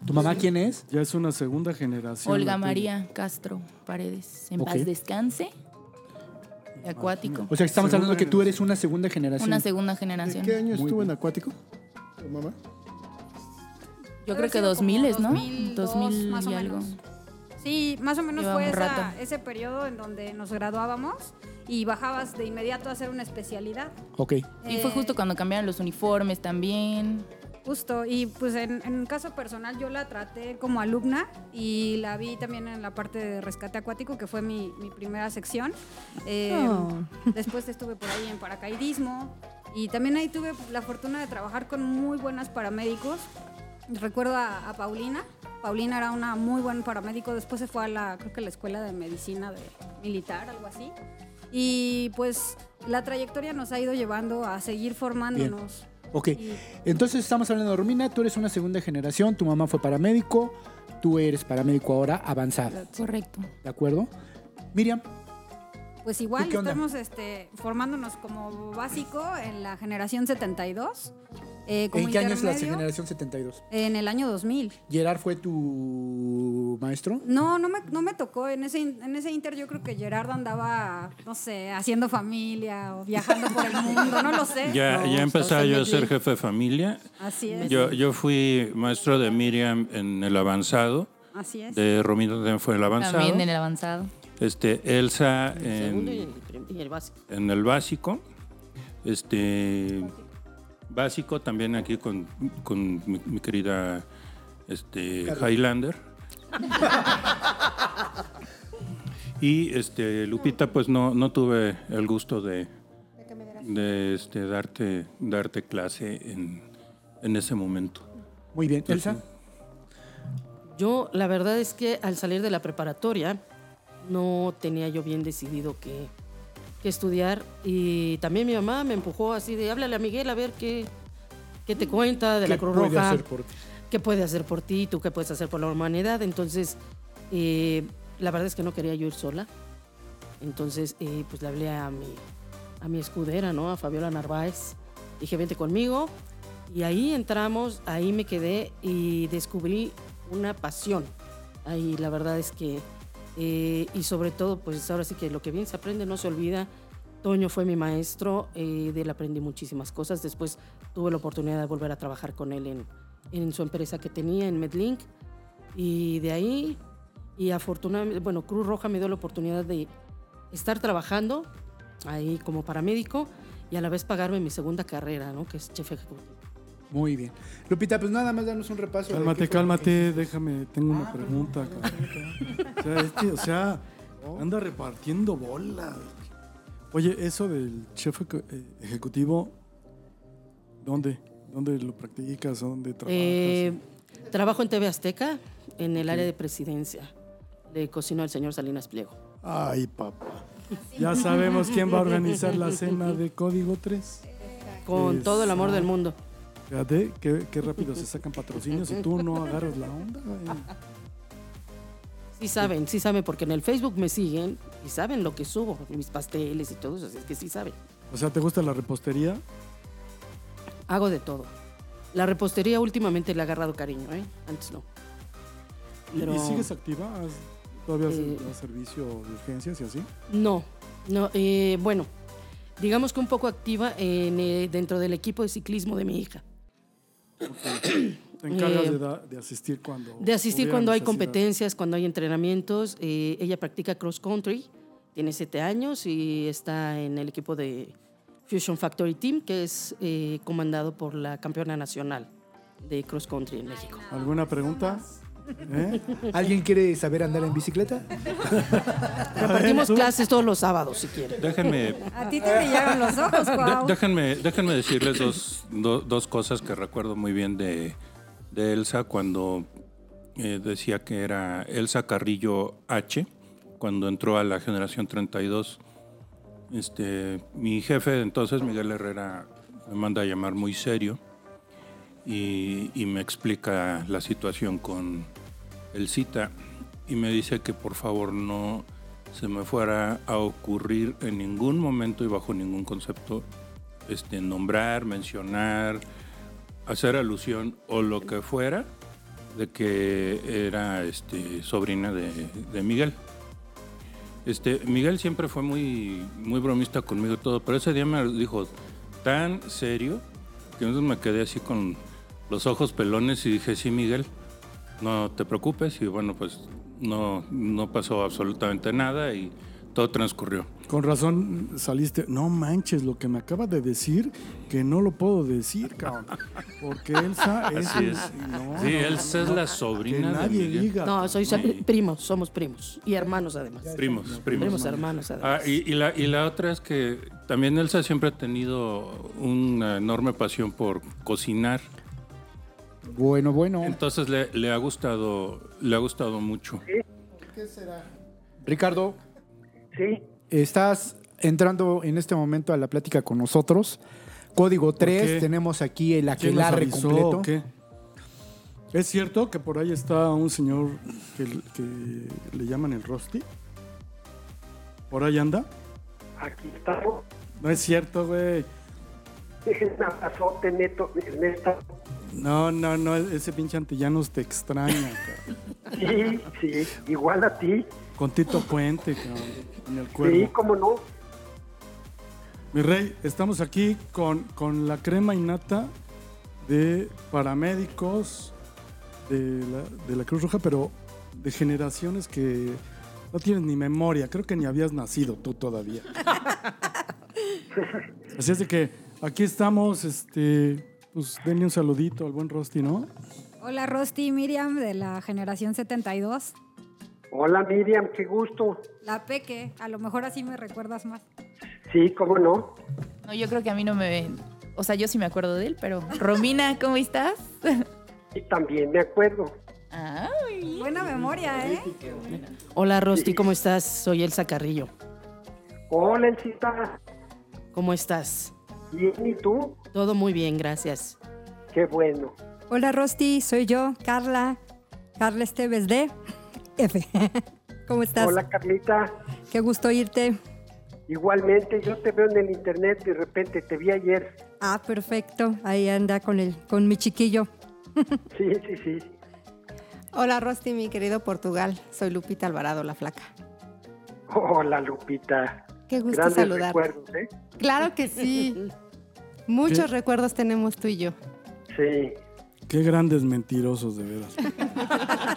¿Tu mamá quién es? Ya es una segunda generación. Olga. María Castro Paredes. En paz descanse. De acuático. O sea, estamos Segunda hablando que tú eres una segunda generación. Una segunda ¿De generación. qué año Muy estuvo bien. en Acuático? ¿Tu mamá? Yo creo que haber sido 2000, como ¿no? 2002, 2000 más o y algo. menos. Sí, más o menos Lleva fue esa- ese periodo en donde nos graduábamos y bajabas de inmediato a hacer una especialidad. Ok. Y fue Eh, justo cuando cambiaron los uniformes también. Justo, y pues en, en un caso personal yo la traté como alumna y la vi también en la parte de rescate acuático, que fue mi, mi primera sección. Eh, Oh. Después estuve por ahí en paracaidismo y también ahí tuve la fortuna de trabajar con muy buenas paramédicos. Recuerdo a, a Paulina. Paulina era una muy buen paramédico. Después se fue a la, creo que la escuela de medicina de militar, algo así. Y pues la trayectoria nos ha ido llevando a seguir formándonos. Ok. Entonces estamos hablando de Romina, tú eres una segunda generación, tu mamá fue paramédico, tú eres paramédico ahora avanzado, Correcto. ¿de acuerdo? Miriam, Pues igual estamos este, formándonos como básico en la generación 72. Eh, como ¿en qué año es la generación 72? En el año 2000. ¿Gerard fue tu maestro? No, no me, no me tocó. En ese, en ese inter yo creo que Gerardo andaba, no sé, haciendo familia o viajando por el mundo, no lo sé. Ya, No, ya empezaba yo a en ser jefe de familia. Así es. Yo, yo fui maestro de Miriam en el avanzado, Así es. de Romina también fue en el avanzado. También en el avanzado. Este, Elsa El segundo y en, el, y el básico. en el básico. Este básico también aquí con, con mi, mi querida este, Highlander. y este Lupita, pues no, no tuve el gusto de, de este, darte, darte clase en, en ese momento. Muy bien, Elsa. Yo, la verdad es que al salir de la preparatoria, no tenía yo bien decidido qué, qué estudiar. Y también mi mamá me empujó así de, háblale a Miguel a ver qué, qué te cuenta de la ¿Qué Cruz puede Roja. hacer por ti? qué puede hacer por ti, tú qué puedes hacer por la humanidad. Entonces, eh, la verdad es que no quería yo ir sola. Entonces, eh, pues le hablé a mi, a mi escudera, ¿no? A Fabiola Narváez. Dije, vente conmigo. Y ahí entramos, ahí me quedé y descubrí una pasión. Ahí la verdad es que, eh, y sobre todo, pues ahora sí que lo que bien se aprende no se olvida. Toño fue mi maestro, eh, de él aprendí muchísimas cosas. Después tuve la oportunidad de volver a trabajar con él en, en su empresa que tenía, en Medlink. Y de ahí, y afortunadamente, bueno, Cruz Roja me dio la oportunidad de estar trabajando ahí como paramédico y a la vez pagarme mi segunda carrera, ¿no? Que es chef ejecutivo. Muy bien. Lupita, pues nada más danos un repaso. Cálmate, cálmate, déjame, tengo una pregunta. cabrón. O sea, este, o sea, anda repartiendo bolas. Oye, eso del chef eh, ejecutivo, ¿dónde? ¿Dónde lo practicas? ¿Dónde trabajas? Eh, trabajo en TV Azteca, en el área de presidencia. Le cocino al señor Salinas Pliego. Ay, papá. Ya sabemos quién va a organizar la cena de Código 3. Con todo el amor del mundo. Fíjate, qué, qué rápido se sacan patrocinios y tú no agarras la onda. güey. Sí saben, sí saben, porque en el Facebook me siguen y saben lo que subo, mis pasteles y todo eso, así es que sí saben. O sea, ¿te gusta la repostería? Hago de todo. La repostería últimamente le ha agarrado cariño, ¿eh? Antes no. ¿Y- Pero- ¿Y sigues activa? ¿Has- ¿Todavía Eh, servicio de urgencias y así? No, no, eh, bueno, digamos que un poco activa en, eh, dentro del equipo de ciclismo de mi hija. ¿Te encargas Eh, de, da- de asistir cuando... De asistir cuando hay competencias, cuando hay entrenamientos. Eh, ella practica cross country, tiene siete años y está en el equipo de Fusion Factory Team, que es eh, comandado por la campeona nacional de cross country en México. ¿Alguna pregunta? ¿Eh? ¿Alguien quiere saber andar en bicicleta? Repartimos clases todos los sábados, si quieren. Déjenme, A ti te brillaron los ojos, déjenme, déjenme decirles dos, do- dos cosas que recuerdo muy bien de, de Elsa cuando eh, decía que era Elsa Carrillo H, cuando entró a la generación 32. Este, mi jefe entonces, Miguel Herrera, me manda a llamar muy serio y, y me explica la situación con el cita y me dice que por favor no se me fuera a ocurrir en ningún momento y bajo ningún concepto este, nombrar, mencionar, hacer alusión o lo que fuera de que era este, sobrina de, Miguel. Este, Miguel siempre fue muy, muy bromista conmigo todo, pero ese día me dijo tan serio que entonces me quedé así con los ojos pelones y dije, sí, Miguel, no te preocupes. Y bueno, pues no, no pasó absolutamente nada y todo transcurrió. Con razón saliste. No manches, lo que me acaba de decir, que no lo puedo decir, cabrón. Porque Elsa es. Así es. no, Sí, no, Elsa es la sobrina Que de nadie diga. No, soy Sí. primos, somos primos. Y hermanos además. Primos, primos. Primos hermanos además. Ah, y, y la, y la otra es que también Elsa siempre ha tenido una enorme pasión por cocinar. Bueno, bueno. Entonces le, le ha gustado, le ha gustado mucho. Ricardo, Sí, estás entrando en este momento a la plática con nosotros. Código 3, qué? tenemos aquí el ¿Quién nos aquelarre avisó completo. qué? ¿Es cierto que por ahí está un señor que, que le llaman el Rosti? ¿Por ahí anda? aquí estamos. No es cierto, güey. Un abrazote, Neto, Ernesto. No, no, no, ese pinche antillanos te extraña, cabrón. Sí, sí, igual a ti. Con Tito Puente, cabrón, en el Sí, cuervo. cómo no. Mi rey, estamos aquí con, con la crema innata de paramédicos de la, de la Cruz Roja, pero de generaciones que no tienes ni memoria. Creo que ni habías nacido tú todavía. Así es de que aquí estamos, este, pues denle un saludito al buen Rosti, ¿no? Hola, Rosti, Miriam, de la generación 72. Hola Miriam, qué gusto. La Peque, a lo mejor así me recuerdas más. Sí, cómo no. No, yo creo que a mí no me ven. O sea, yo sí me acuerdo de él, pero. Romina, ¿cómo estás? Y también me acuerdo. Ay. Buena memoria, ¿eh? Hola Rosti, ¿cómo estás? Soy Elsa Carrillo. Hola, Elcita. ¿Cómo estás? Bien, ¿y tú? Todo muy bien, gracias. Qué bueno. Hola Rosti, soy yo, Carla, Carla Esteves de F. ¿Cómo estás? Hola, Carlita. Qué gusto irte. Igualmente, yo te veo en el internet, de repente te vi ayer. Ah, perfecto. Ahí anda con el, con mi chiquillo. Sí, sí, sí. Hola Rosti, mi querido Portugal. Soy Lupita Alvarado, la flaca. Hola, Lupita. Qué gusto Grandes saludarte. recuerdos, ¿eh? Claro que sí. Muchos ¿Qué? recuerdos tenemos tú y yo. Sí. Qué grandes mentirosos, de veras.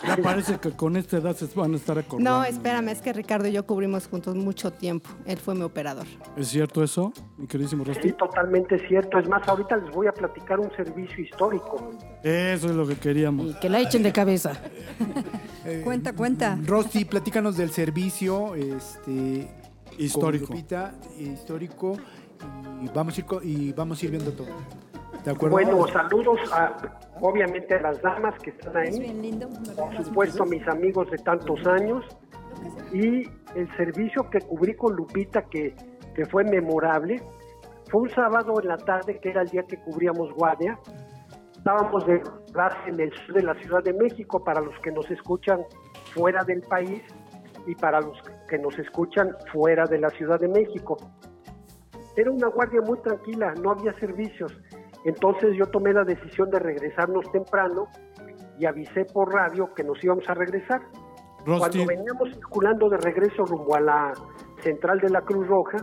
Ya parece que con esta edad se van a estar acordando. No, espérame, es que Ricardo y yo cubrimos juntos mucho tiempo. Él fue mi operador. ¿Es cierto eso, mi queridísimo Sí, Rosti? totalmente cierto. Es más, ahorita les voy a platicar un servicio histórico. Eso es lo que queríamos. Y que la echen de cabeza. Cuenta, cuenta. Rosy, platícanos del servicio este, Histórico. Lupita, histórico, y vamos a ir, y vamos a ir viendo todo. ¿De acuerdo? Bueno, saludos a, obviamente a las damas que están Es ahí, bien lindo. por supuesto a mis amigos de tantos años y el servicio que cubrí con Lupita que, que fue memorable fue un sábado en la tarde que era el día que cubríamos guardia. Estábamos de base en el sur de la Ciudad de México para los que nos escuchan fuera del país y para los que nos escuchan fuera de la Ciudad de México. Era una guardia muy tranquila, no había servicios. Entonces yo tomé la decisión de regresarnos temprano y avisé por radio que nos íbamos a regresar. Rosti, Cuando veníamos circulando de regreso rumbo a la central de la Cruz Roja,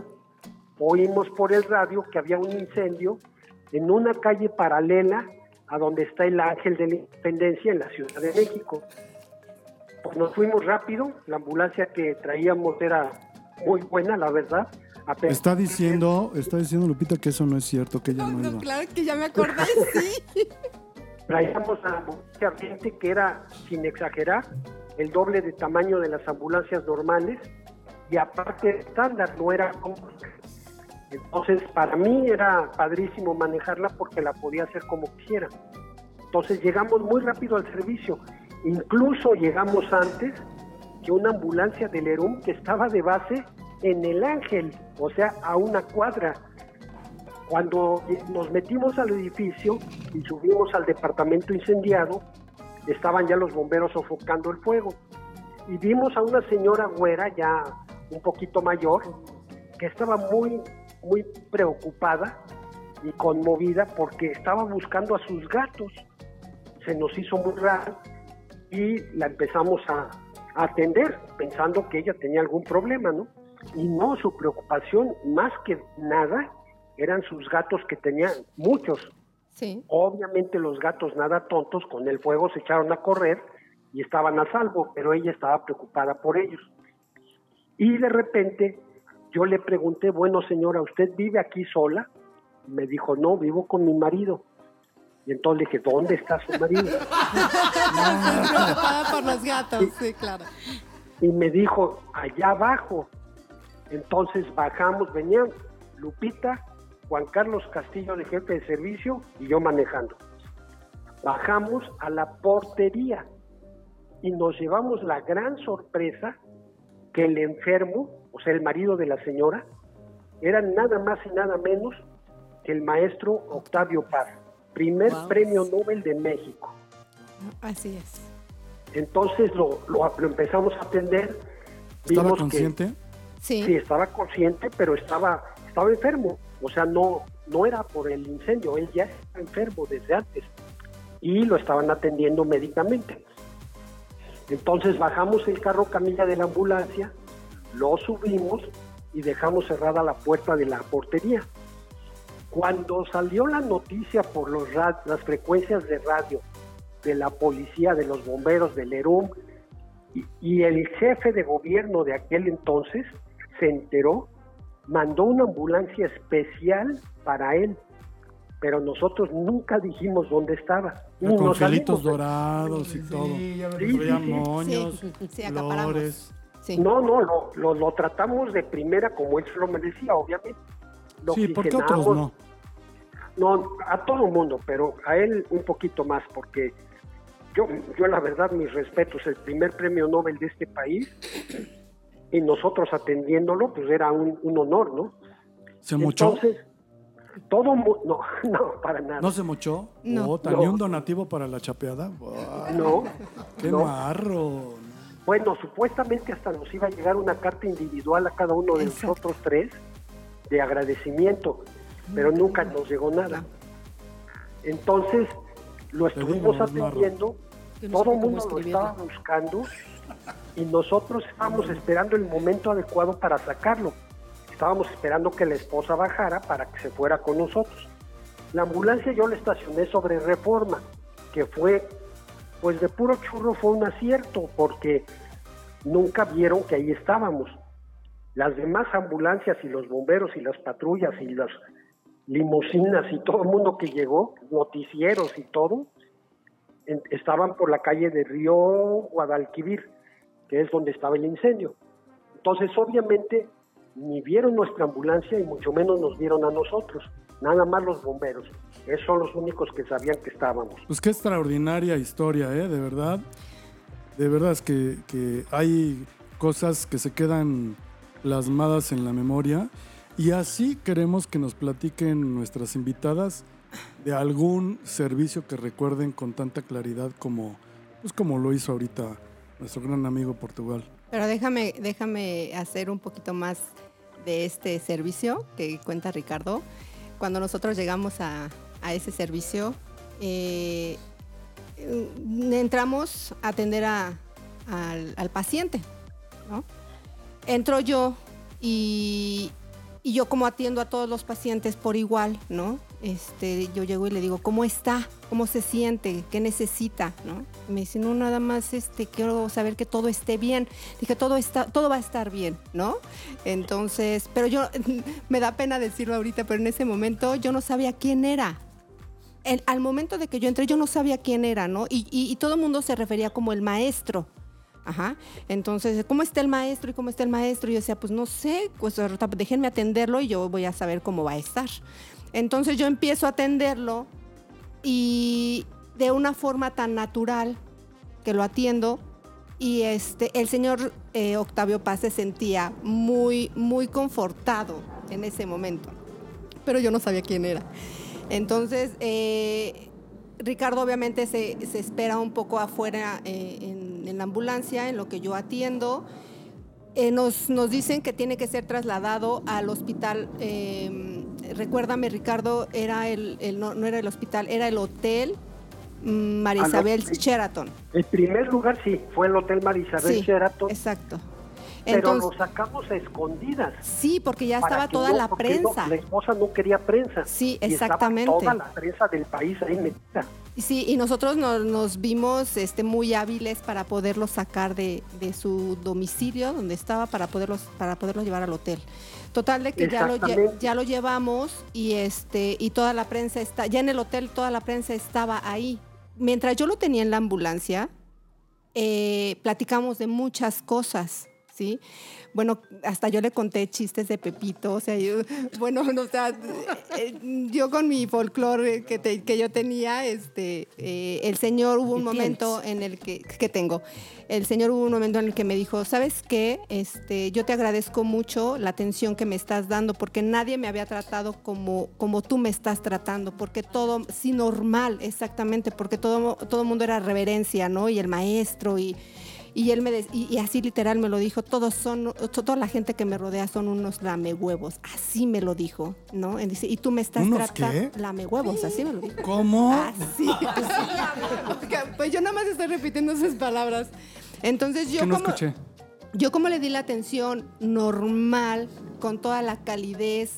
oímos por el radio que había un incendio en una calle paralela a donde está el Ángel de la Independencia en la Ciudad de México. Pues nos fuimos rápido, la ambulancia que traíamos era muy buena, la verdad. Apenas- está diciendo, está diciendo Lupita que eso no es cierto, que ella no, iba. claro que ya me acordé, sí. traíamos a ambulancia gente que era, sin exagerar, el doble de tamaño de las ambulancias normales y aparte estándar, no era como... Entonces, para mí era padrísimo manejarla porque la podía hacer como quisiera. Entonces, llegamos muy rápido al servicio. Incluso llegamos antes que una ambulancia del ERUM que estaba de base en el Ángel, o sea, a una cuadra. Cuando nos metimos al edificio y subimos al departamento incendiado, estaban ya los bomberos sofocando el fuego. Y vimos a una señora güera ya un poquito mayor que estaba muy, muy preocupada y conmovida porque estaba buscando a sus gatos. Se nos hizo muy raro y la empezamos a, a atender pensando que ella tenía algún problema, ¿no? Y no, su preocupación más que nada eran sus gatos que tenían muchos. Sí. Obviamente los gatos nada tontos con el fuego se echaron a correr y estaban a salvo, pero ella estaba preocupada por ellos. Y de repente yo le pregunté, bueno señora, ¿usted vive aquí sola? Me dijo, no, vivo con mi marido. Y entonces le dije, ¿dónde está su marido? Preocupada por los gatos, sí, claro. y me dijo, allá abajo. Entonces bajamos, venían Lupita, Juan Carlos Castillo de jefe de servicio y yo manejando. Bajamos a la portería y nos llevamos la gran sorpresa que el enfermo, o sea, el marido de la señora, era nada más y nada menos que el maestro Octavio Paz, primer premio Nobel de México. Así es. Entonces lo, lo- lo empezamos a atender. ¿Estaba vimos que- consciente? Sí. Sí, estaba consciente, pero estaba, estaba enfermo. O sea, no, no era por el incendio, él ya estaba enfermo desde antes. Y lo estaban atendiendo médicamente. Entonces bajamos el carro camilla de la ambulancia, lo subimos y dejamos cerrada la puerta de la portería. Cuando salió la noticia por los las frecuencias de radio de la policía, de los bomberos, del ERUM, y, y el jefe de gobierno de aquel entonces se enteró, mandó una ambulancia especial para él, pero nosotros nunca dijimos dónde estaba. Ni Con felitos dorados y todo. ya me- Sí, Traía sí. moños, Sí, flores. Sí. No, no, lo, lo, lo tratamos de primera como él se lo merecía, obviamente. Lo Sí, porque otros oxigenamos. no. No, a todo mundo, pero a él un poquito más, porque yo, yo la verdad, mis respetos, el primer premio Nobel de este país, y nosotros atendiéndolo, pues era un, un honor, ¿no? ¿Se mochó? Entonces, todo mu- no, no, para nada. ¿No se mochó? No. No. ¿Ni un donativo para la chapeada? Buah, No, ¡Qué no. marro! Bueno, supuestamente hasta nos iba a llegar una carta individual a cada uno de Exacto. nosotros tres de agradecimiento, pero nunca nos llegó nada. Entonces, lo estuvimos digo, atendiendo, todo el mundo lo estaba buscando y nosotros estábamos esperando el momento adecuado para sacarlo. Estábamos esperando que la esposa bajara para que se fuera con nosotros. La ambulancia yo la estacioné sobre reforma, que fue pues de puro churro fue un acierto, porque nunca vieron que ahí estábamos. Las demás ambulancias y los bomberos y las patrullas y las limusinas y todo el mundo que llegó, noticieros y todo, estaban por la calle de Río Guadalquivir, que es donde estaba el incendio. Entonces, obviamente, ni vieron nuestra ambulancia y mucho menos nos vieron a nosotros, nada más los bomberos. Esos son los únicos que sabían que estábamos. Pues qué extraordinaria historia, ¿eh? De verdad. De verdad es que, que hay cosas que se quedan plasmadas en la memoria. Y así queremos que nos platiquen nuestras invitadas de algún servicio que recuerden con tanta claridad como, pues como lo hizo ahorita nuestro gran amigo Portugal. Pero déjame, déjame hacer un poquito más de este servicio que cuenta Ricardo. Cuando nosotros llegamos a, a ese servicio, eh, eh, entramos a atender a- al, paciente, ¿no? Entro yo y, y yo como atiendo a todos los pacientes por igual, ¿no? Este, yo llego y le digo, ¿cómo está? ¿Cómo se siente? ¿Qué necesita? ¿no? Me dice, no, nada más este, quiero saber que todo esté bien. Dije, todo, está, todo va a estar bien, ¿no? Entonces, pero yo, me da pena decirlo ahorita, pero en ese momento yo no sabía quién era. El- al momento de que yo entré, yo no sabía quién era, ¿no? Y, y- todo el mundo se refería como el maestro. Ajá. Entonces, ¿cómo está el maestro y cómo está el maestro? Yo decía, pues no sé, pues déjenme atenderlo y yo voy a saber cómo va a estar. Entonces yo empiezo a atenderlo y de una forma tan natural que lo atiendo y este el señor eh, Octavio Paz se sentía muy muy confortado en ese momento pero yo no sabía quién era entonces eh, Ricardo obviamente se, se espera un poco afuera eh, en, en la ambulancia en lo que yo atiendo nos, nos dicen que tiene que ser trasladado al hospital. Recuérdame, Ricardo, era el, el- no, no era el hospital, era el hotel mm, María Al Isabel hotel. Sheraton. El primer lugar sí, fue el Hotel Marisabel Sí, Sheraton, exacto. pero Entonces, lo sacamos a escondidas. sí, porque ya estaba toda no- la no- prensa. la esposa no quería prensa. Sí, y exactamente. toda la prensa del país ahí metida. Sí, y nosotros nos, nos vimos este, muy hábiles para poderlo sacar de, de su domicilio donde estaba para poderlos para poderlo llevar al hotel. Total de que ya lo, ya lo llevamos y este y toda la prensa está ya en el hotel toda la prensa estaba ahí. Mientras yo lo tenía en la ambulancia, eh, platicamos de muchas cosas, ¿sí? Bueno, hasta yo le conté chistes de Pepito, o sea, yo, bueno, no, o sea, eh, yo con mi folclore que, te- que yo tenía, este, eh, el señor hubo un ¿Y momento en el que, que tengo, el señor hubo un momento en el que me dijo, ¿sabes qué? Este, yo te agradezco mucho la atención que me estás dando, porque nadie me había tratado como, como tú me estás tratando, porque todo, sí, normal, exactamente, porque todo, todo el mundo era reverencia, ¿no? Y el maestro y... Y él me de- y, y así literal me lo dijo, todos son, to- toda la gente que me rodea son unos lamehuevos. Así me lo dijo, ¿no? Y dice, y tú me estás ¿Unos tratando lamehuevos, así me lo dijo. ¿Cómo? Así. Oiga, pues yo nada más estoy repitiendo esas palabras. Entonces yo que no como escuché. yo como le di la atención normal, con toda la calidez,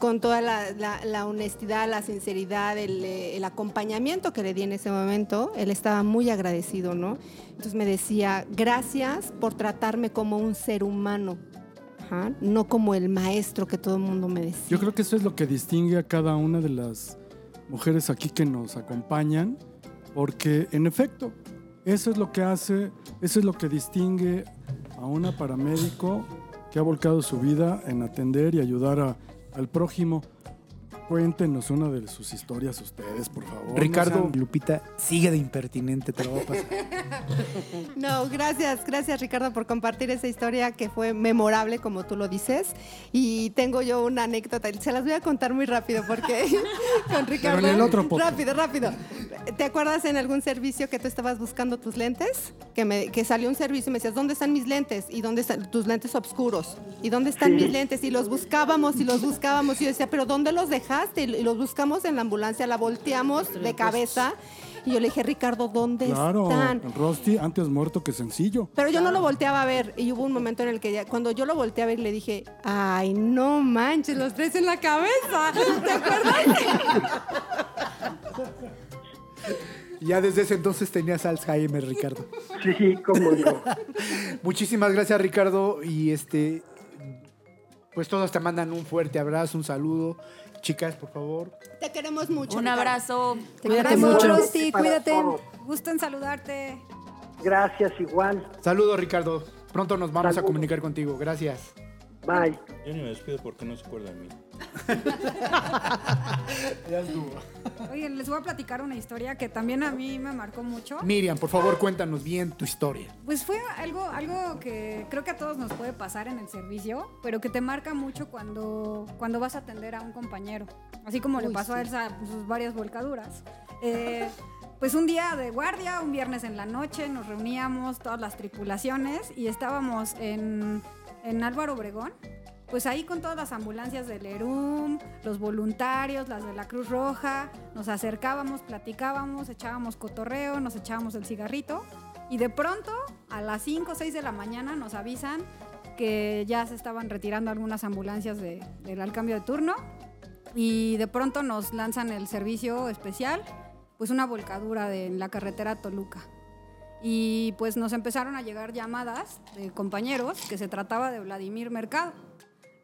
con toda la, honestidad, la sinceridad, el, eh, el acompañamiento que le di en ese momento, él estaba muy agradecido, ¿no? Entonces me decía, gracias por tratarme como un ser humano, no como el maestro que todo el mundo me decía. Yo creo que eso es lo que distingue a cada una de las mujeres aquí que nos acompañan, porque en efecto, eso es lo que hace, eso es lo que distingue a una paramédico que ha volcado su vida en atender y ayudar a- al prójimo. Cuéntenos una de sus historias ustedes, por favor. Ricardo, No sean- Lupita, sigue de impertinente, te lo voy a pasar. No, gracias, gracias Ricardo por compartir esa historia que fue memorable como tú lo dices. Y tengo yo una anécdota, se las voy a contar muy rápido porque con Ricardo... en el otro rápido, rápido. ¿Te acuerdas en algún servicio que tú estabas buscando tus lentes? Que, me, que salió un servicio y me decías, ¿dónde están mis lentes? ¿Y dónde están tus lentes oscuros? ¿Y dónde están Sí. mis lentes? Y los buscábamos y los buscábamos. Y yo decía, ¿pero dónde los dejaste? Y los buscamos en la ambulancia, la volteamos de cabeza. Y yo le dije, Ricardo, ¿dónde Claro, están? Rosti, antes muerto que sencillo. Pero yo no lo volteaba a ver y hubo un momento en el que ya, cuando yo lo volteé a ver le dije, ay, no manches, los tres en la cabeza. ¿Te acuerdas? Ya desde ese entonces tenías Alzheimer, Ricardo. Sí, cómo no. Muchísimas gracias, Ricardo. Y este, pues todos te mandan un fuerte abrazo, un saludo. Chicas, por favor. Te queremos mucho. Un Ricardo. abrazo. Te Cuídate queremos, mucho. Rosy, cuídate. todos. Gusto en saludarte. Gracias, igual. Saludos, Ricardo. Pronto nos vamos a comunicar contigo. Gracias. Bye. Yo ni me despido porque no se acuerda de mí. Oye, les voy a platicar una historia que también a mí me marcó mucho. Miriam, por favor, cuéntanos bien tu historia. Pues fue algo, algo que creo que a todos nos puede pasar en el servicio, pero que te marca mucho cuando, cuando vas a atender a un compañero. Así como le Uy, pasó a sí. Elsa sus varias volcaduras. Eh, pues un día de guardia, un viernes en la noche, nos reuníamos todas las tripulaciones y estábamos en, en Álvaro Obregón. Pues ahí con todas las ambulancias del ERUM, los voluntarios, las de la Cruz Roja, nos acercábamos, platicábamos, echábamos cotorreo, nos echábamos el cigarrito y de pronto a las 5 o 6 de la mañana nos avisan que ya se estaban retirando algunas ambulancias de- del al cambio de turno y de pronto nos lanzan el servicio especial, pues una volcadura de, en la carretera Toluca. Y pues nos empezaron a llegar llamadas de compañeros que se trataba de Vladimir Mercado,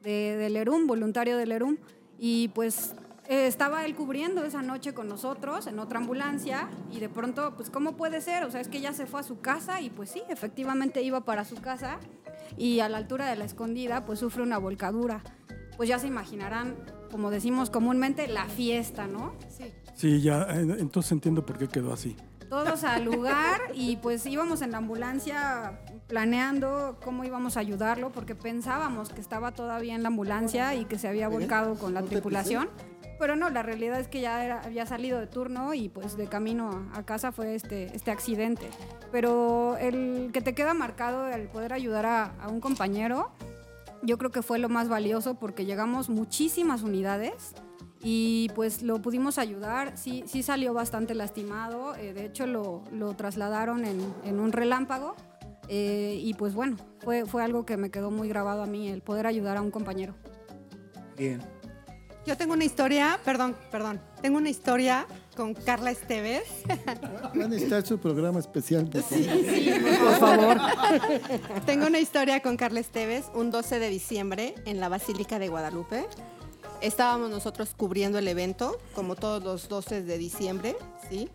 de, del ERUM, voluntario del ERUM. Y pues eh, estaba él cubriendo esa noche con nosotros en otra ambulancia y de pronto, pues ¿cómo puede ser? O sea, es que ya se fue a su casa y pues sí, efectivamente iba para su casa y a la altura de la escondida pues sufre una volcadura. Pues ya se imaginarán, como decimos comúnmente, la fiesta, ¿no? Sí. Sí, ya, entonces entiendo por qué quedó así. todos al lugar y pues íbamos en la ambulancia planeando cómo íbamos a ayudarlo porque pensábamos que estaba todavía en la ambulancia y que se había volcado con la tripulación. Pero no, la realidad es que ya era- había salido de turno y pues de camino a casa fue este, este accidente. Pero el que te queda marcado el poder ayudar a, a un compañero, yo creo que fue lo más valioso porque llegamos muchísimas unidades y pues lo pudimos ayudar. Sí, sí salió bastante lastimado, eh, de hecho lo, lo trasladaron en, en un relámpago eh, y pues bueno, fue, fue algo que me quedó muy grabado a mí, el poder ayudar a un compañero. Bien. Yo tengo una historia, perdón, perdón. Tengo una historia con Carla Esteves. Va a necesitar su programa especial. por favor. por favor. Tengo una historia con Carla Esteves, un 12 de diciembre en la Basílica de Guadalupe. Estábamos nosotros cubriendo el evento, como todos los 12 de diciembre, ¿sí?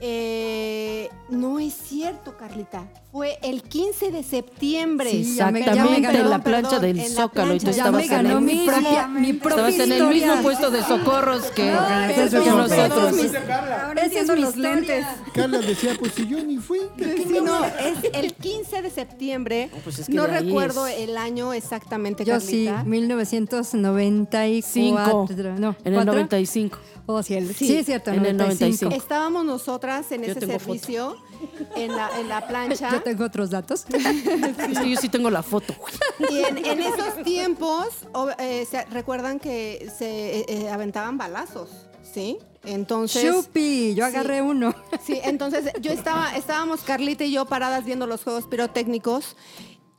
Eh, no es cierto, Carlita. Fue el 15 de septiembre. Sí, ya me- ya me Exactamente, ganó, en la plancha perdón, del Zócalo y tú plancha. Ya me estabas en el, mi propia, mi propia estabas en el mismo puesto de socorros que, Ah, que eso nosotros. Ahora Esa es entiendo mi los historia. lentes. Carla decía, pues si yo ni fui. ¿qué- qué Sí, no, es el 15 de septiembre. No, pues es que no de recuerdo es. el año exactamente, Yo sí, Carlita. 1994. No, En el ¿cuatro? 95. Oh, sí, el- Sí, sí, es cierto, en el 95. Estábamos nosotras en Yo ese servicio, en la, en la plancha. Yo tengo otros datos. Que yo sí tengo la foto. Y en, en esos tiempos, eh, se, recuerdan que se eh, eh, aventaban balazos, ¿sí? Entonces. Chupi, yo Sí. agarré uno. Sí, entonces yo estaba, estábamos Carlita y yo paradas viendo los juegos pirotécnicos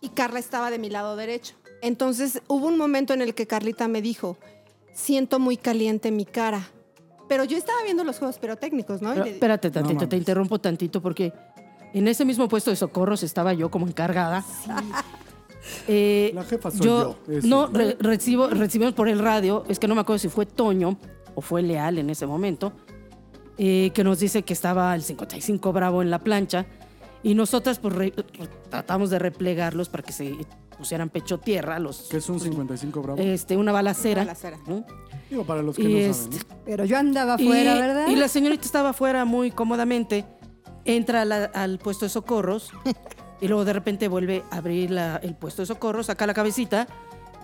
y Carla estaba de mi lado derecho. Entonces hubo un momento en el que Carlita me dijo, siento muy caliente mi cara. Pero yo estaba viendo los juegos pirotécnicos, ¿no? Y Pero, le- espérate tantito, te interrumpo tantito porque en ese mismo puesto de socorros estaba yo como encargada. Eh, La jefa soy yo, eso. no re- recibo, recibimos por el radio, es que no me acuerdo si fue Toño o fue Leal en ese momento, eh, que nos dice que estaba el 55 Bravo en la plancha y nosotras pues re- re- tratamos de replegarlos para que se pusieran pecho tierra, los, Que es un 55 bravo. este, una balacera. balacera. ¿no? Digo, para los que y no este, saben. ¿no? Pero yo andaba afuera, y, ¿verdad? Y la señorita estaba afuera muy cómodamente, entra la- al puesto de socorros y luego de repente vuelve a abrir la- el puesto de socorros, saca la cabecita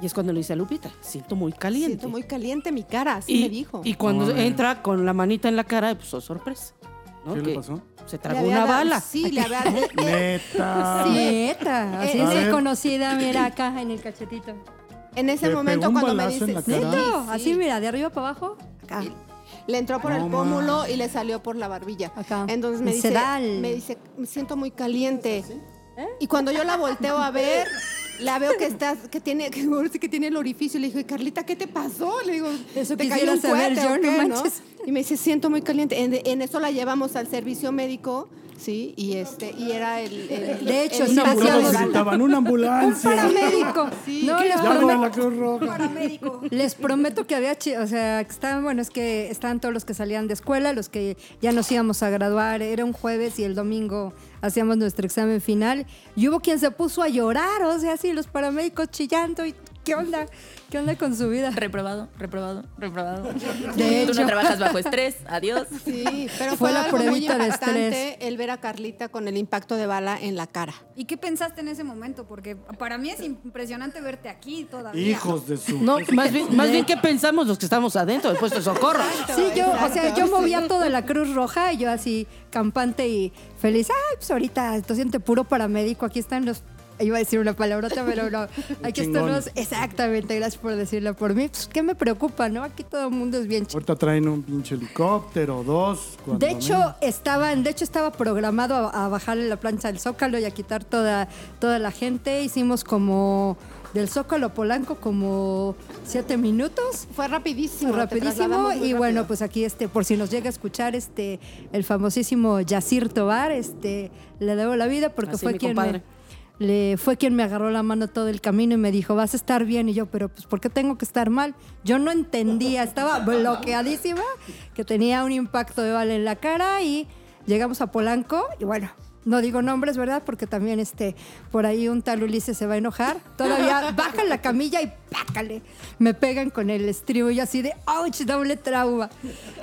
y es cuando le dice a Lupita, siento muy caliente. Siento muy caliente mi cara, así y, me dijo. y cuando entra con la manita en la cara, pues oh, sorpresa. ¿No? ¿Qué le pasó? Se tragó una dado- bala. Sí, eh, eh, Neta. Neta, así es ver. conocida, mira acá en el cachetito. en ese ¿Te momento pegó un cuando me balazo en la cara? así mira, de arriba para abajo. acá. Le entró por el pómulo y le salió por la barbilla. Acá. Entonces me dice, sedal. me dice, me siento muy caliente. Y cuando yo la volteo a ver, la veo que estás, que tiene, que, sí que tiene el orificio. Le dije, Carlita, ¿qué te pasó? Le digo, Eso ¿te cayó un saber cohete yo, no manches. Y me dice, siento muy caliente. En, en eso la llevamos al servicio médico, sí, y este, y era el, el- De hecho, el sí, bala. gritaban, una ambulancia. Paramédico. No, les prometo- la Cruz Roja. Paramédico. Les prometo que había, o sea, que estaban, bueno, es que estaban todos los que salían de escuela, los que ya nos íbamos a graduar, era un jueves y el domingo hacíamos nuestro examen final y hubo quien se puso a llorar, o sea, así los paramédicos chillando y ¿qué onda? ¿Qué onda con su vida? Reprobado, reprobado, reprobado. De Tú hecho. no trabajas bajo estrés. Adiós. Sí, pero Fue fue, la algo muy de estrés. el ver a Carlita con el impacto de bala en la cara. ¿Y qué pensaste en ese momento? Porque para mí es impresionante verte aquí todavía. Hijos de su. No, más bien, más bien, ¿qué pensamos los que estamos adentro del puesto de socorro? Sí, yo, o sea, yo movía sí. toda la Cruz Roja y yo así campante y feliz. Ay, pues ahorita esto siente puro paramédico. Aquí están los. Iba a decir una palabrota, pero no. Aquí están Chingón. los. Exactamente, gracias por decirlo por mí. Pues, ¿qué me preocupa, no? Aquí todo el mundo es bien chido. Ahorita traen un pinche helicóptero, dos. De hecho, menos. estaban, de hecho, estaba programado a, a bajarle la plancha del Zócalo y a quitar toda, toda la gente. Hicimos como del Zócalo Polanco como siete minutos. Fue rapidísimo. te rapidísimo y bueno pues aquí este por si nos llega a escuchar este el famosísimo Yacir Tobar este le debo la vida porque Así, fue quien compadre. me, le fue quien me agarró la mano todo el camino y me dijo vas a estar bien y yo pero pues por qué tengo que estar mal yo no entendía estaba bloqueadísima que tenía un impacto de bala en la cara y llegamos a Polanco y bueno no digo nombres, ¿verdad? Porque también este, por ahí un tal Ulises se va a enojar. Todavía bajan la camilla y pácale. Me pegan con el estribo y así de ¡ouch! Doble trauma.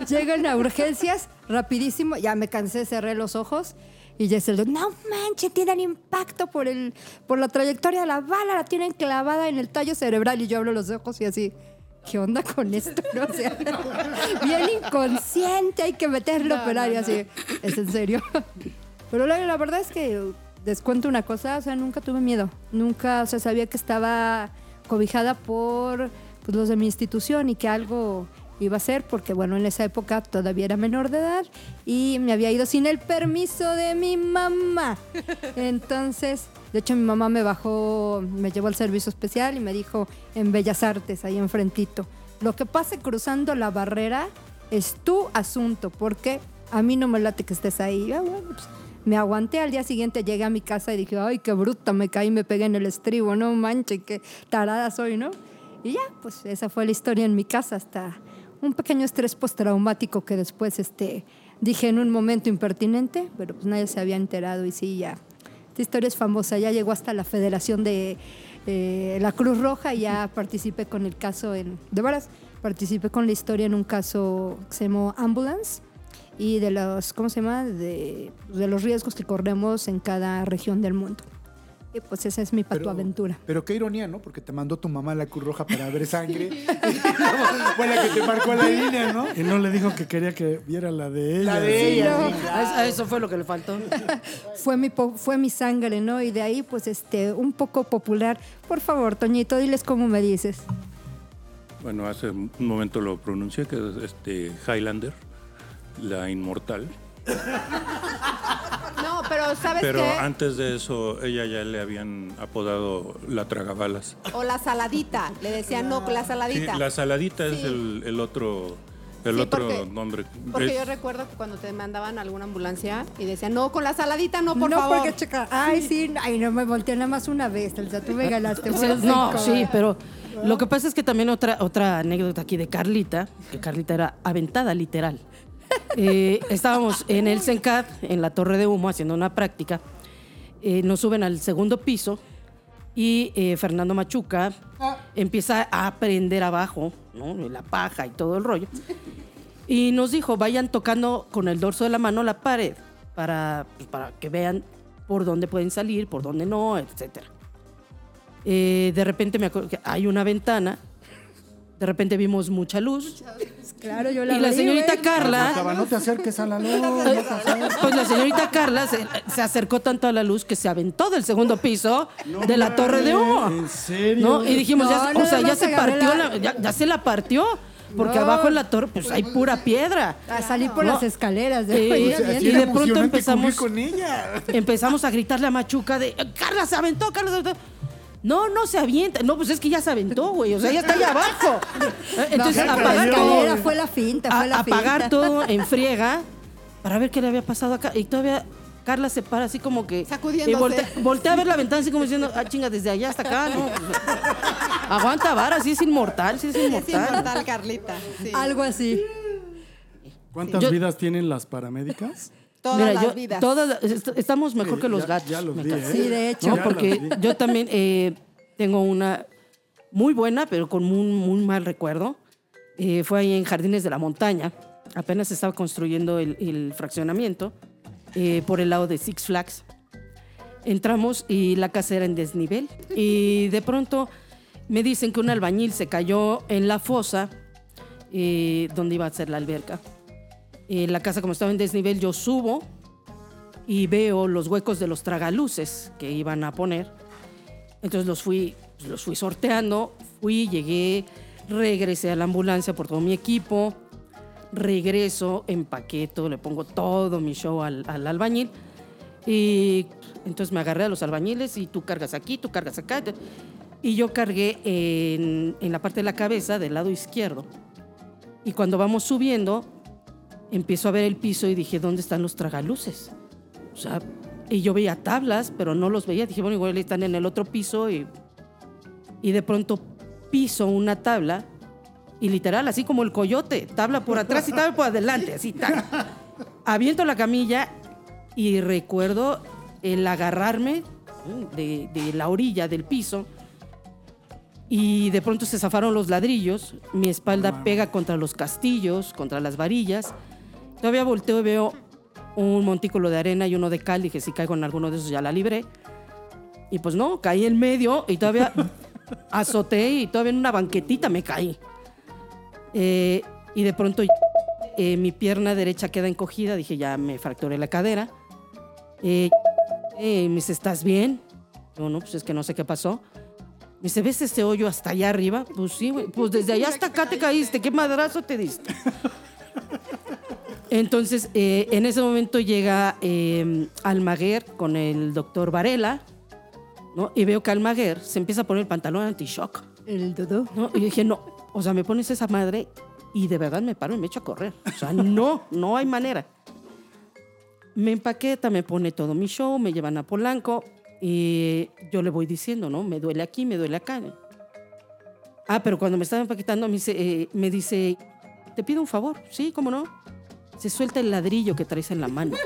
Llegan a urgencias, rapidísimo. Ya me cansé, cerré los ojos. Y lo, no manches, tienen impacto por, el, por la trayectoria de la bala, la tienen clavada en el tallo cerebral. Y yo abro los ojos y así, ¿qué onda con esto? No, O sea, bien inconsciente, hay que meterlo, pero ahí así, ¿es en serio? Pero la, la verdad es que les cuento una cosa, o sea, nunca tuve miedo. Nunca, o sea, sabía que estaba cobijada por pues, los de mi institución y que algo iba a ser, porque bueno, en esa época todavía era menor de edad y me había ido sin el permiso de mi mamá. Entonces, de hecho, mi mamá me bajó, me llevó al servicio especial y me dijo en Bellas Artes, ahí enfrentito, lo que pase cruzando la barrera es tu asunto, porque a mí no me late que estés ahí. Ah, bueno, pues, me aguanté, al día siguiente llegué a mi casa y dije, ay, qué bruta, me caí me pegué en el estribo, no manches, qué tarada soy, ¿no? Y ya, pues esa fue la historia en mi casa, hasta un pequeño estrés postraumático que después este, dije en un momento impertinente, pero pues nadie se había enterado y sí, ya. Esta historia es famosa, ya llegó hasta la Federación de eh, la Cruz Roja y ya participé con el caso en, de veras, participé con la historia en un caso que se llamó Ambulance y de los, ¿cómo se llama? De, de los riesgos que corremos en cada región del mundo. Y pues esa es mi patuaventura. Pero qué ironía, ¿no? Porque te mandó tu mamá a la Cruz Roja para ver sangre. Fue la que te marcó la línea, ¿no? Y no le dijo que quería que viera la de ella. La de ella, no. sí, A claro. eso- fue lo que le faltó. fue mi fue mi sangre, ¿no? Y de ahí pues este un poco popular. Por favor, Toñito, diles cómo me dices. Bueno, hace un momento lo pronuncié, que es este Highlander, la inmortal. No, pero ¿sabes Pero qué? antes de eso, ella ya le habían apodado la tragabalas. O la saladita. Le decían, no, la Sí, saladita. la saladita es el, el otro, el Sí, otro porque- nombre. Porque Es- yo recuerdo que cuando te mandaban a alguna ambulancia y decían, no, con la saladita no, por no, favor. porque checa. Ay, sí. Ay, no me volteé nada más una vez. O sea, tú me ganaste. No, sí, pero lo que pasa es que también otra, otra anécdota aquí de Carlita, que Carlita era aventada literal. Eh, estábamos en el CENCAD, en la Torre de Humo, haciendo una práctica. Eh, nos suben al segundo piso y eh, Fernando Machuca empieza a aprender abajo, ¿no? la paja y todo el rollo. Y nos dijo, vayan tocando con el dorso de la mano la pared para, pues, para que vean por dónde pueden salir, por dónde no, etcétera. Eh, de repente me acuerdo que hay una ventana, de repente vimos mucha luz. Claro, yo la Y la señorita. Carla, no te acerques a la luz. no te acerques. pues la señorita Carla se, se acercó tanto a la luz que se aventó del segundo piso de la torre de humo. ¿En serio? ¿No? Y dijimos, No, ya, o sea, ya se partió, la- la- ya, ya se la partió, porque No. abajo en la torre pues hay pura piedra. A salir por No. las escaleras. De, o Oye, sea, bien. y de pronto empezamos- convivir con ella. Empezamos a gritarle a Machuca de, Carla se aventó, Carla se aventó. No, no se avienta. No, pues es que ya se aventó, güey. O sea, ya está allá abajo. Eh, Entonces, No, apagar la todo. fue la finta, fue a- la apagar finta. todo en friega para ver qué le había pasado acá. Y todavía Carla se para así como que. Sacudiéndose. Y voltea, voltea a ver la ventana así como diciendo, ah, chinga, desde allá hasta acá, ¿no? Aguanta vara, sí es inmortal, sí es Es inmortal. inmortal, Carlita. sí. Algo así. ¿Cuántas Yo- vidas tienen las paramédicas? Todas Mira, las yo- vidas. todas- est- estamos mejor Sí, que los ya- gatos. ya los me vi. ¿eh? Sí, de hecho. No, porque yo también eh, tengo una muy buena, pero con muy, muy mal recuerdo. Eh, fue ahí en Jardines de la Montaña. Apenas se estaba construyendo el, el fraccionamiento eh, por el lado de Six Flags. Entramos y la casa era en desnivel. Y de pronto me dicen que un albañil se cayó en la fosa eh, donde iba a ser la alberca. Eh, la casa como estaba en desnivel, yo subo y veo los huecos de los tragaluces que iban a poner. Entonces los fui, los fui sorteando, fui, llegué, regresé a la ambulancia por todo mi equipo, regreso, empaqueto, le pongo todo mi show al, al albañil y entonces me agarré a los albañiles y tú cargas aquí, tú cargas acá. Y yo cargué en, en la parte de la cabeza del lado izquierdo. Y cuando vamos subiendo, empiezo a ver el piso y dije, ¿dónde están los tragaluces? O sea, y yo veía tablas, pero no los veía. Dije, bueno, igual están en el otro piso y, y de pronto piso una tabla y literal, así como el coyote, tabla por atrás y tabla por adelante, así, tal. Aviento la camilla y recuerdo el agarrarme de, de la orilla del piso y de pronto se zafaron los ladrillos, mi espalda pega contra los castillos, contra las varillas. Todavía volteo y veo un montículo de arena y uno de cal. Dije, si caigo en alguno de esos ya la libré. Y pues no, caí en medio y todavía azoté y todavía en una banquetita me caí. Eh, y de pronto eh, mi pierna derecha queda encogida. Dije, ya me fracturé la cadera. Eh, eh, me dice, ¿estás bien? Yo, no, pues es que no sé qué pasó. Me dice, ¿ves este hoyo hasta allá arriba? Pues sí, güey. Pues desde allá hasta acá te caíste. ¿Qué madrazo te diste? Entonces, eh, en ese momento llega eh, Almaguer con el doctor Varela, ¿no? Y veo que Almaguer se empieza a poner el pantalón anti-shock. El dodo. ¿no? Y dije, no, o sea, me pones esa madre y de verdad me paro y me echo a correr. O sea, no, no hay manera. Me empaqueta, me pone todo mi show, me llevan a Polanco y yo le voy diciendo, ¿no? Me duele aquí, me duele acá. Ah, pero cuando me estaba empaquetando me dice, eh, me dice, te pido un favor. Sí, ¿cómo no? Se suelta el ladrillo que traes en la mano.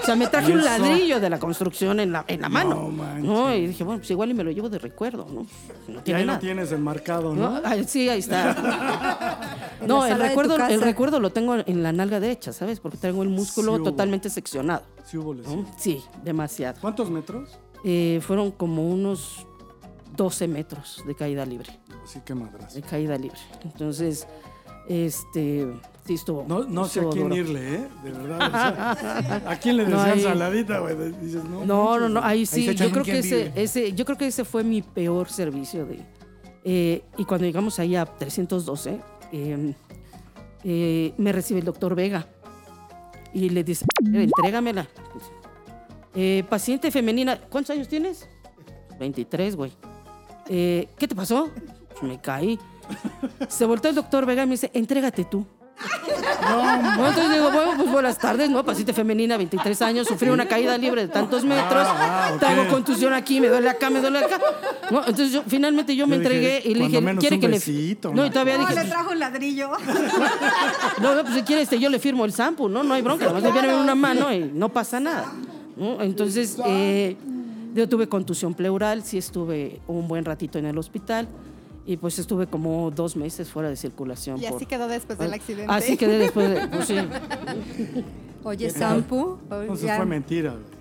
O sea, me traje un ladrillo de la construcción en la, en la mano. manches. No, y dije, bueno, pues igual y me lo llevo de recuerdo, ¿no? No Y ahí lo nada. tienes enmarcado, ¿no? ¿no? Sí, ahí está. No, el recuerdo, el recuerdo lo tengo en la nalga derecha, ¿sabes? Porque tengo el músculo Sí totalmente seccionado. Sí hubo ¿no? lesión. Sí, demasiado. ¿Cuántos metros? Eh, fueron como unos 12 metros de caída libre. Así que madras. De caída libre. Entonces, este, sí estuvo. No, no sé a quién duro. irle, ¿eh? De verdad. o sea, ¿A quién le No, decían ahí- saladita, güey? Dices, no. No, no, ahí sí. yo creo que ese, yo creo que ese fue mi peor servicio de. eh, y cuando llegamos ahí a 312, eh, eh, me recibe el doctor Vega y le dice, entrégamela. Eh, paciente femenina, ¿cuántos años tienes? 23, güey. ¿Qué te pasó? Me caí. Se volteó el doctor Vega y me dice, entrégate tú. No, entonces digo, bueno, pues buenas tardes, ¿no? Paciente femenina, 23 años, sufrí una caída libre de tantos metros, Ah, tengo contusión aquí, me duele acá, me duele acá. No, entonces yo finalmente yo me Yo dije, entregué y le dije, menos ¿quiere un que le No, y todavía No, dije, le trajo un ladrillo. no, no, pues si quiere este, yo le firmo el sampo, ¿no? No hay bronca, además le viene en una mano y no pasa nada. ¿no? Entonces, eh, yo tuve contusión pleural, sí estuve un buen ratito en el hospital y pues estuve como dos meses fuera de circulación. Y así quedó después del accidente. Así quedé después de... pues, sí. Oye, Sampu. Entonces ya- fue mentira, güey.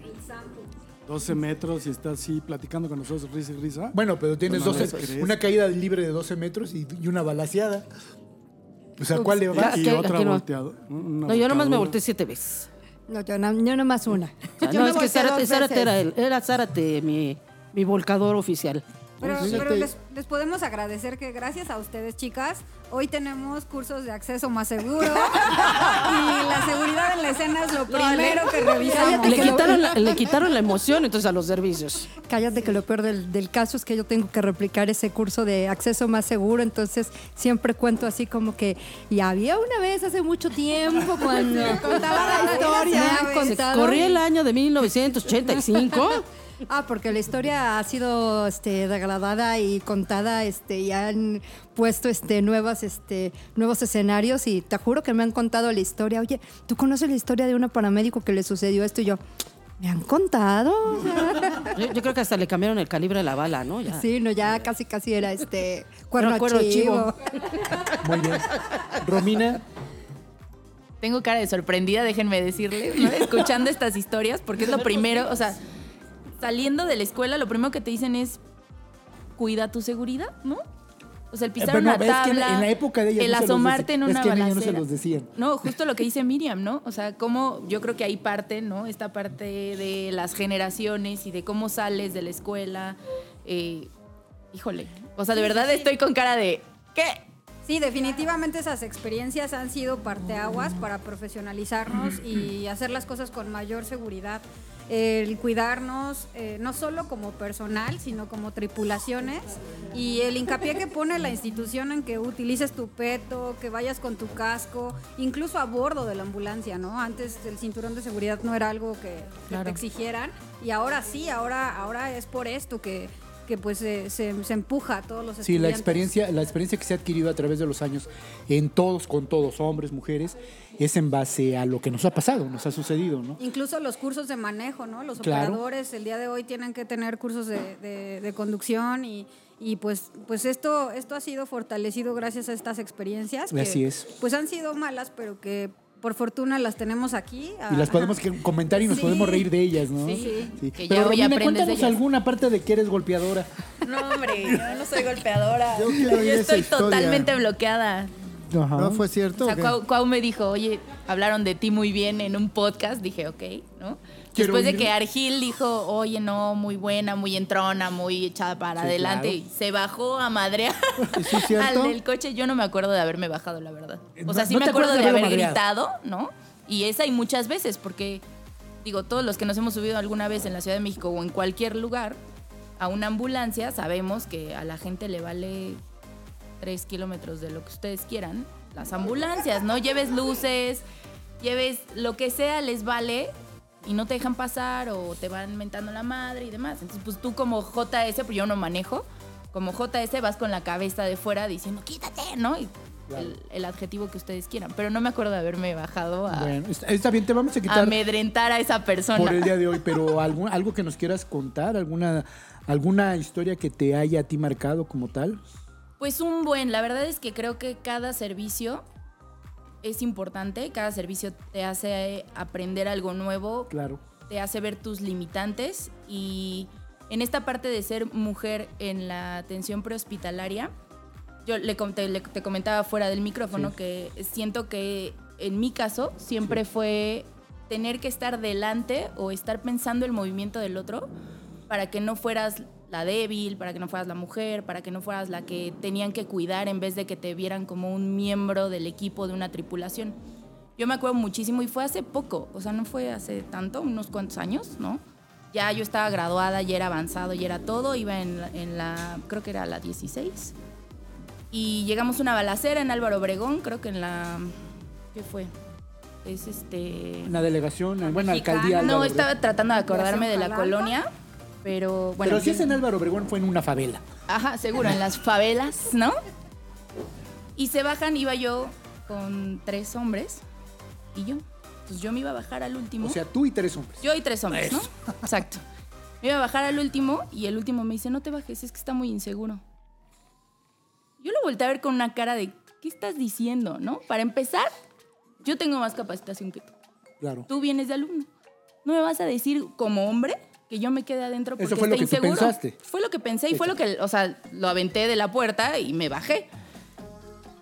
12 metros y está así platicando con nosotros, risa y risa. Bueno, pero tienes No me 12, crees. una caída libre de 12 metros y, y una balaseada. O sea, ¿cuál le va? y aquí- otra no. volteado. una No, yo nomás me volteé siete veces. No, yo, na- yo nomás una. O sea, Yo no, es que Zárate, era, él, era Zárate mi, mi volcador oficial. Pero, Fíjate. pero les, les podemos agradecer que gracias a ustedes, chicas, hoy tenemos cursos de acceso más seguro y la seguridad en la escena es lo primero que revisamos. Le quitaron, la, le quitaron la emoción entonces a los servicios. Cállate que lo peor del, del caso es que yo tengo que replicar ese curso de acceso más seguro, entonces siempre cuento así como que, y había una vez hace mucho tiempo cuando contaba la historia. Me han Se contado. Corría el año de 1985. Ah, porque la historia ha sido este, degradada y contada este, y han puesto este, nuevas, este, nuevos escenarios y te juro que me han contado la historia. Oye, ¿tú conoces la historia de una paramédico que le sucedió esto? Y yo, ¿me han contado? Yo, yo creo que hasta le cambiaron el calibre de la bala, ¿no? Ya. Sí, no, ya casi casi era este cuerno Era cuerno chivo. Muy bien. Romina, Tengo cara de sorprendida, déjenme decirles, ¿no? escuchando estas historias, porque es lo primero, o sea, saliendo de la escuela, lo primero que te dicen es, cuida tu seguridad, ¿no? O sea, el pisar Eh, una es que en- tabla, en la época de el no asomarte en una Es que a niños no se balacera. los decían. No, justo lo que dice Miriam, ¿no? O sea, cómo yo creo que ahí parte, ¿no? Esta parte de las generaciones y de cómo sales de la escuela. eh, híjole, o sea, de verdad estoy con cara de, ¿qué? Sí, definitivamente esas experiencias han sido parteaguas para profesionalizarnos y hacer las cosas con mayor seguridad. El cuidarnos, eh, no solo como personal, sino como tripulaciones. Y el hincapié que pone la institución en que utilices tu peto, que vayas con tu casco, incluso a bordo de la ambulancia, ¿no? Antes el cinturón de seguridad no era algo que, que Claro. te exigieran. Y ahora sí, ahora, ahora es por esto que, que pues se, se- se empuja a todos los sí, la estudiantes. experiencia, la experiencia que se ha adquirido a través de los años en todos, con todos, hombres, mujeres, es en base a lo que nos ha pasado, nos ha sucedido, ¿no? Incluso los cursos de manejo, ¿no? Los Claro. operadores el día de hoy tienen que tener cursos de, de- de conducción y, y pues, pues esto, esto ha sido fortalecido gracias a estas experiencias. Que, Así es. Pues han sido malas, pero que por fortuna las tenemos aquí. Y las Ah, podemos comentar y nos Sí. podemos reír de ellas, ¿no? Sí. Sí. Que Pero ya Romina, cuéntanos ellas. alguna parte de que eres golpeadora. No, hombre, yo no soy golpeadora. Yo Yo, estoy totalmente bloqueada. Ajá. ¿No fue cierto? O sea? Cuau, Cuau me dijo, oye, hablaron de ti muy bien en un podcast. Dije, ok, ¿no? Quiero Después de que Argil dijo, oye, no, muy buena, muy entrona, muy echada para Sí, adelante. claro. Y se bajó a madrear ¿Y sí es cierto? al del coche. Yo no me acuerdo de haberme bajado, la verdad. O No- sea, sí no me acuerdo de, haber madreado. gritado, ¿no? Y esa hay muchas veces, porque, digo, todos los que nos hemos subido alguna vez en la Ciudad de México o en cualquier lugar a una ambulancia, sabemos que a la gente le vale tres kilómetros de lo que ustedes quieran. Las ambulancias, ¿no? Lleves luces, lleves lo que sea, les vale y no te dejan pasar o te van mentando la madre y demás. Entonces, pues tú como JS, pues yo no manejo, como JS vas con la cabeza de fuera diciendo, quítate, ¿no? Y el, el adjetivo que ustedes quieran. Pero no me acuerdo de haberme bajado a Bueno, está, bien, te vamos a quitar amedrentar a esa persona. por el día de hoy, pero algún, algo que nos quieras contar, alguna, alguna historia que te haya a ti marcado como tal. Pues un buen, la verdad es que creo que cada servicio es importante, cada servicio te hace aprender algo nuevo, Claro. te hace ver tus limitantes y en esta parte de ser mujer en la atención prehospitalaria, yo le, te, le- te comentaba fuera del micrófono Sí. que siento que en mi caso siempre fue tener que estar delante o estar pensando el movimiento del otro para que no fueras la débil, para que no fueras la mujer, para que no fueras la que tenían que cuidar en vez de que te vieran como un miembro del equipo de una tripulación. Yo me acuerdo muchísimo y fue hace poco, o sea, no fue hace tanto, unos cuantos años, ¿no? Ya yo estaba graduada, ya era avanzado, ya era todo, iba en la, en la creo que era la 16. Y llegamos a una balacera en Álvaro Obregón, creo que en la... ¿Qué fue? Es este... Una delegación, buena alcaldía. No, Álvaro estaba tratando de acordarme de la colonia, pero bueno. Pero si es en Álvaro Obregón, fue en una favela. Ajá, seguro, en las favelas, ¿no? Y se bajan, iba yo con tres hombres y yo. Pues yo me iba a bajar al último. O sea, tú y tres hombres. yo y tres hombres, ¿no? Exacto. Me iba a bajar al último y el último me dice, no te bajes, es que está muy inseguro. Yo lo volteé a ver con una cara de, ¿qué estás diciendo, no? Para empezar, yo tengo más capacitación que tú. Claro. Tú vienes de alumno. No me vas a decir como hombre que yo me quede adentro porque Eso fue está lo que tú inseguro. pensaste. Fue lo que pensé y fue lo que, o sea, lo aventé de la puerta y me bajé.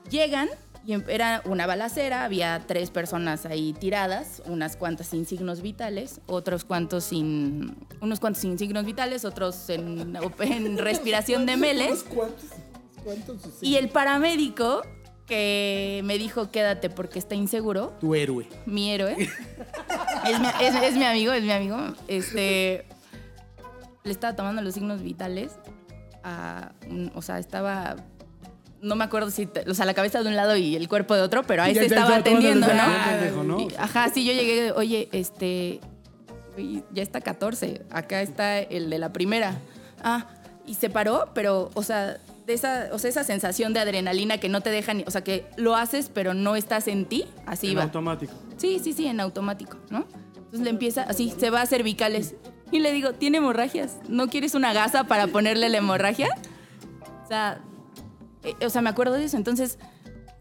Llegan y em- era una balacera, había tres personas ahí tiradas, unas cuantas sin signos vitales, otros cuantos sin, unos cuantos sin signos vitales, otros en, en respiración de meles. ¿Cuántos? ¿Cuántos? Y el paramédico que me dijo quédate porque está inseguro. Tu héroe. Mi héroe. es, mi, es- es mi amigo, es mi amigo. Este. Le estaba tomando los signos vitales. a o sea, estaba. No me acuerdo si. te- o sea, la cabeza de un lado y el cuerpo de otro, pero a Ya, ese ya, estaba atendiendo, ¿no? Ajá, sí, yo llegué, oye, este, ya está 14, acá está el de la primera. Ah, y se paró, pero, o sea, de esa, o sea, esa sensación de adrenalina que no te deja ni, o sea, que lo haces, pero no estás en ti, así En va. automático. Sí, sí, sí, en automático, ¿no? Entonces le empieza, así, se va a cervicales. Y le digo, tiene hemorragias, ¿no quieres una gasa para ponerle la hemorragia? O sea, eh, o sea, me acuerdo de eso. Entonces,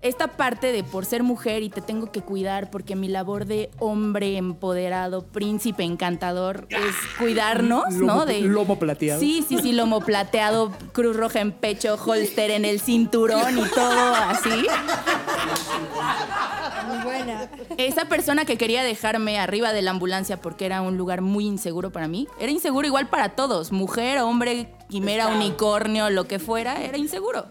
esta parte de por ser mujer y te tengo que cuidar porque mi labor de hombre empoderado, príncipe encantador es cuidarnos, Lomo- ¿no? De, lomo plateado. Sí, sí, sí, lomo plateado, cruz roja en pecho, holster en el cinturón y todo así. Muy buena. Esa persona que quería dejarme arriba de la ambulancia porque era un lugar muy inseguro para mí, era inseguro igual para todos, mujer, hombre, quimera, unicornio, lo que fuera, era inseguro.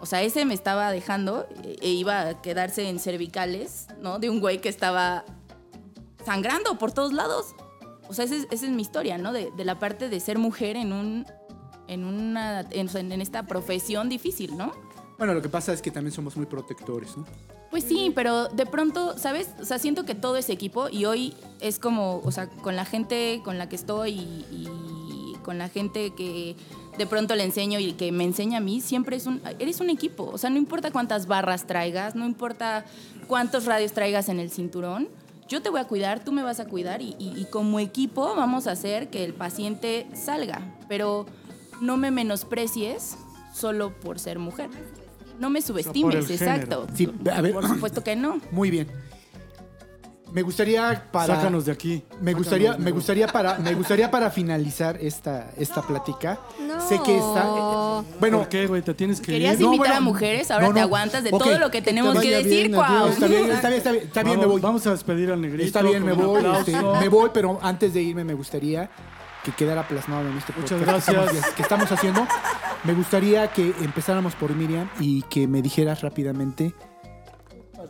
O sea, ese me estaba dejando e e iba a quedarse en cervicales, ¿no? De un güey que estaba sangrando por todos lados. O sea, esa es, esa es mi historia, ¿no? De, de la parte de ser mujer en un... En, una, en, en esta profesión difícil, ¿no? Bueno, lo que pasa es que también somos muy protectores, ¿no? Pues sí, pero de pronto, ¿sabes? O sea, siento que todo es equipo y hoy es como, o sea, con la gente con la que estoy y, con la gente que de pronto le enseño y que me enseña a mí, siempre es un, eres un equipo. O sea, no importa cuántas barras traigas, no importa cuántos radios traigas en el cinturón, yo te voy a cuidar, tú me vas a cuidar y- y como equipo vamos a hacer que el paciente salga. Pero no me menosprecies solo por ser mujer. No me subestimes, el exacto. Sí, a ver, Por supuesto que no. muy bien. Me gustaría para Sácanos de aquí. Me Sácanos gustaría, me gustaría para, me gustaría para finalizar esta, esta plática. No. Sé que está. Bueno, ¿Por qué, güey? Te tienes que Querías ir. No, invitar bueno, a mujeres, ahora no, te no. aguantas de todo lo que tenemos que decir, bien, adiós. está bien, está bien, está bien, está bien, me Vamos- voy. Vamos a despedir al negrito. Está bien, me voy, este, me voy, pero antes de irme me gustaría que quedara plasmado en este Muchas podcast que gracias. estamos- que estamos haciendo. Me gustaría que empezáramos por Miriam y que me dijeras rápidamente,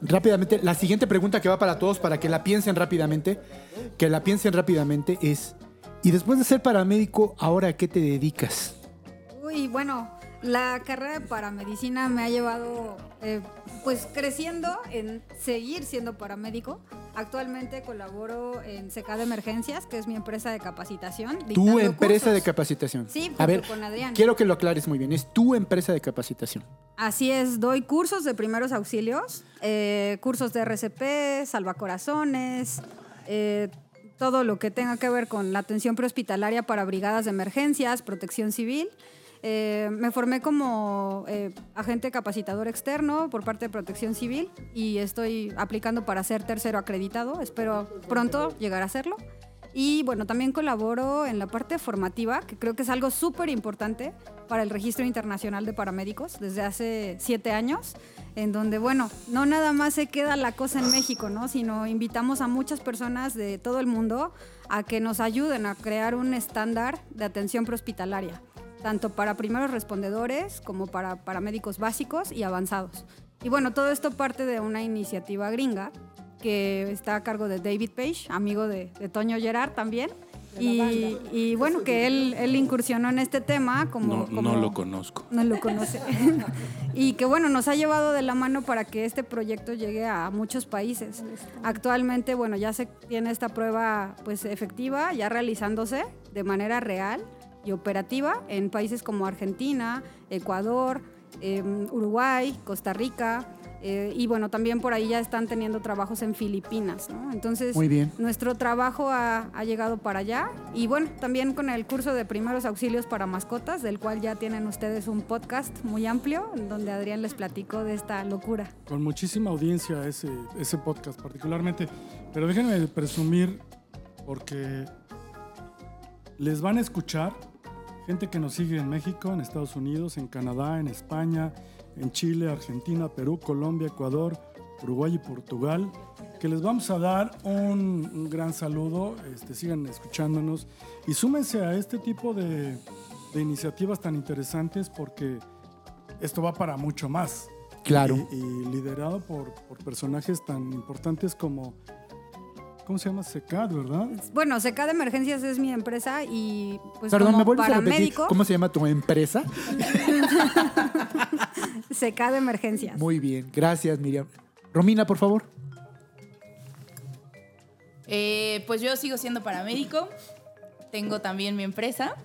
rápidamente, la siguiente pregunta que va para todos, para que la piensen rápidamente, que la piensen rápidamente es, y después de ser paramédico, ¿ahora a qué te dedicas? Uy, bueno, la carrera de paramedicina me ha llevado eh, pues creciendo en seguir siendo paramédico. Actualmente colaboro en CK de Emergencias, que es mi empresa de capacitación. Tu empresa cursos. de capacitación. Sí, a ver, con Adrián. quiero que lo aclares muy bien, es tu empresa de capacitación. Así es, doy cursos de primeros auxilios, eh, cursos de RCP, salvacorazones, eh, todo lo que tenga que ver con la atención prehospitalaria para brigadas de emergencias, protección civil. Eh, me formé como eh, agente capacitador externo por parte de Protección Civil y estoy aplicando para ser tercero acreditado. Espero pronto llegar a serlo. Y bueno, también colaboro en la parte formativa, que creo que es algo súper importante para el Registro Internacional de Paramédicos desde hace siete años, en donde, bueno, no nada más se queda la cosa en México, ¿no? Sino invitamos a muchas personas de todo el mundo a que nos ayuden a crear un estándar de atención prehospitalaria, tanto para primeros respondedores como para paramédicos básicos y avanzados. Y bueno, todo esto parte de una iniciativa gringa que está a cargo de David Page, amigo de, de Toño Gerard también. Y, y bueno, que él, él incursionó en este tema como... No, como- no lo conozco. no lo conoce. y que bueno, nos ha llevado de la mano para que este proyecto llegue a muchos países. Actualmente, bueno, ya se tiene esta prueba pues efectiva, ya realizándose de manera real y operativa en países como Argentina, Ecuador, eh, Uruguay, Costa Rica. eh, y bueno, también por ahí ya están teniendo trabajos en Filipinas, ¿no? Entonces, Muy bien. nuestro trabajo ha, ha llegado para allá y bueno, también con el curso de primeros auxilios para mascotas, del cual ya tienen ustedes un podcast muy amplio, en donde Adrián les platicó de esta locura. Con muchísima audiencia ese, ese podcast particularmente. Pero déjenme presumir porque les van a escuchar gente que nos sigue en México, en Estados Unidos, en Canadá, en España, en Chile, Argentina, Perú, Colombia, Ecuador, Uruguay y Portugal, que les vamos a dar un, un gran saludo, este, sigan escuchándonos y súmense a este tipo de, de iniciativas tan interesantes porque esto va para mucho más. Claro. Y, y liderado por, por personajes tan importantes como. ¿Cómo se llama? SECAD, ¿verdad? Bueno, CK de Emergencias es mi empresa y pues Perdón, como ¿me a cómo se llama tu empresa? CK de Emergencias. Muy bien, gracias Miriam. Romina, por favor. Eh, pues yo sigo siendo paramédico. Tengo también mi empresa.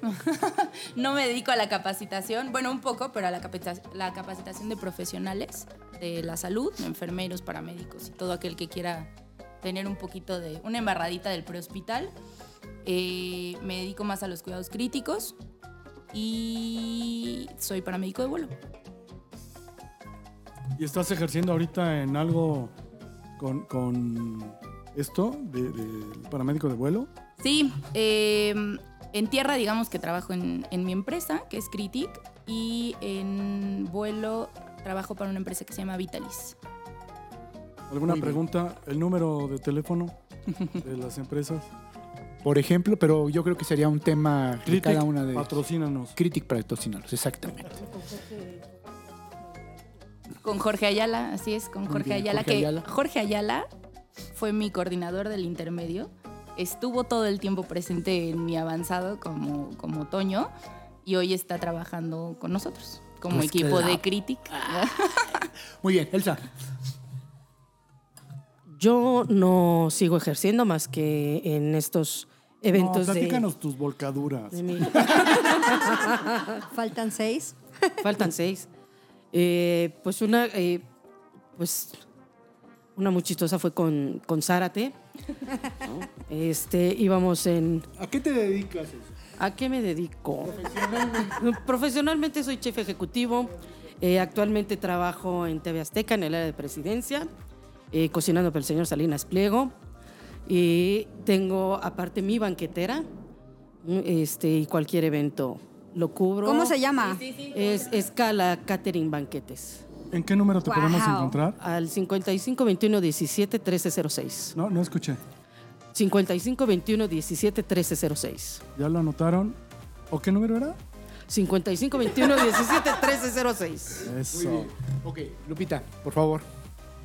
no me dedico a la capacitación, bueno, un poco, pero a la, capacita- la capacitación de profesionales de la salud, enfermeros, paramédicos y todo aquel que quiera tener un poquito de una embarradita del prehospital. Eh, me dedico más a los cuidados críticos y soy paramédico de vuelo. ¿Y estás ejerciendo ahorita en algo con, con esto de, de paramédico de vuelo? Sí, eh, en tierra digamos que trabajo en, en mi empresa, que es Critic, y en vuelo trabajo para una empresa que se llama Vitalis. ¿Alguna Muy bien. pregunta? ¿El número de teléfono de las empresas? Por ejemplo, pero yo creo que sería un tema de Critic, cada una de patrocínanos. Critic patrocínalos, exactamente. Con Jorge Ayala, así es, con Jorge bien, Ayala, Jorge que Ayala. Jorge Ayala fue mi coordinador del intermedio. Estuvo todo el tiempo presente en mi avanzado como, como Toño y hoy está trabajando con nosotros como Pues equipo claro. de Critic. Muy bien, Elsa. Yo no sigo ejerciendo más que en estos No, eventos de, platícanos tus volcaduras. de mi- Faltan seis. Faltan seis. Eh, pues una, eh, pues una muy chistosa fue con, con Zárate. Este, íbamos en. ¿A qué te dedicas? ¿A qué me dedico? Profesionalmente soy chef ejecutivo. Eh, actualmente trabajo en TV Azteca en el área de presidencia, eh, cocinando para el señor Salinas Pliego. Y tengo aparte mi banquetera. mm, Este, y cualquier evento lo cubro. ¿Cómo se llama? Es Escala Catering Banquetes. ¿En qué número te podemos encontrar? Al 55 21 17 1306. No, no escuché. 55 21 17 1306. ¿Ya lo anotaron? ¿O qué número era? 55 21 17 1306. Eso. Ok, Lupita, por favor.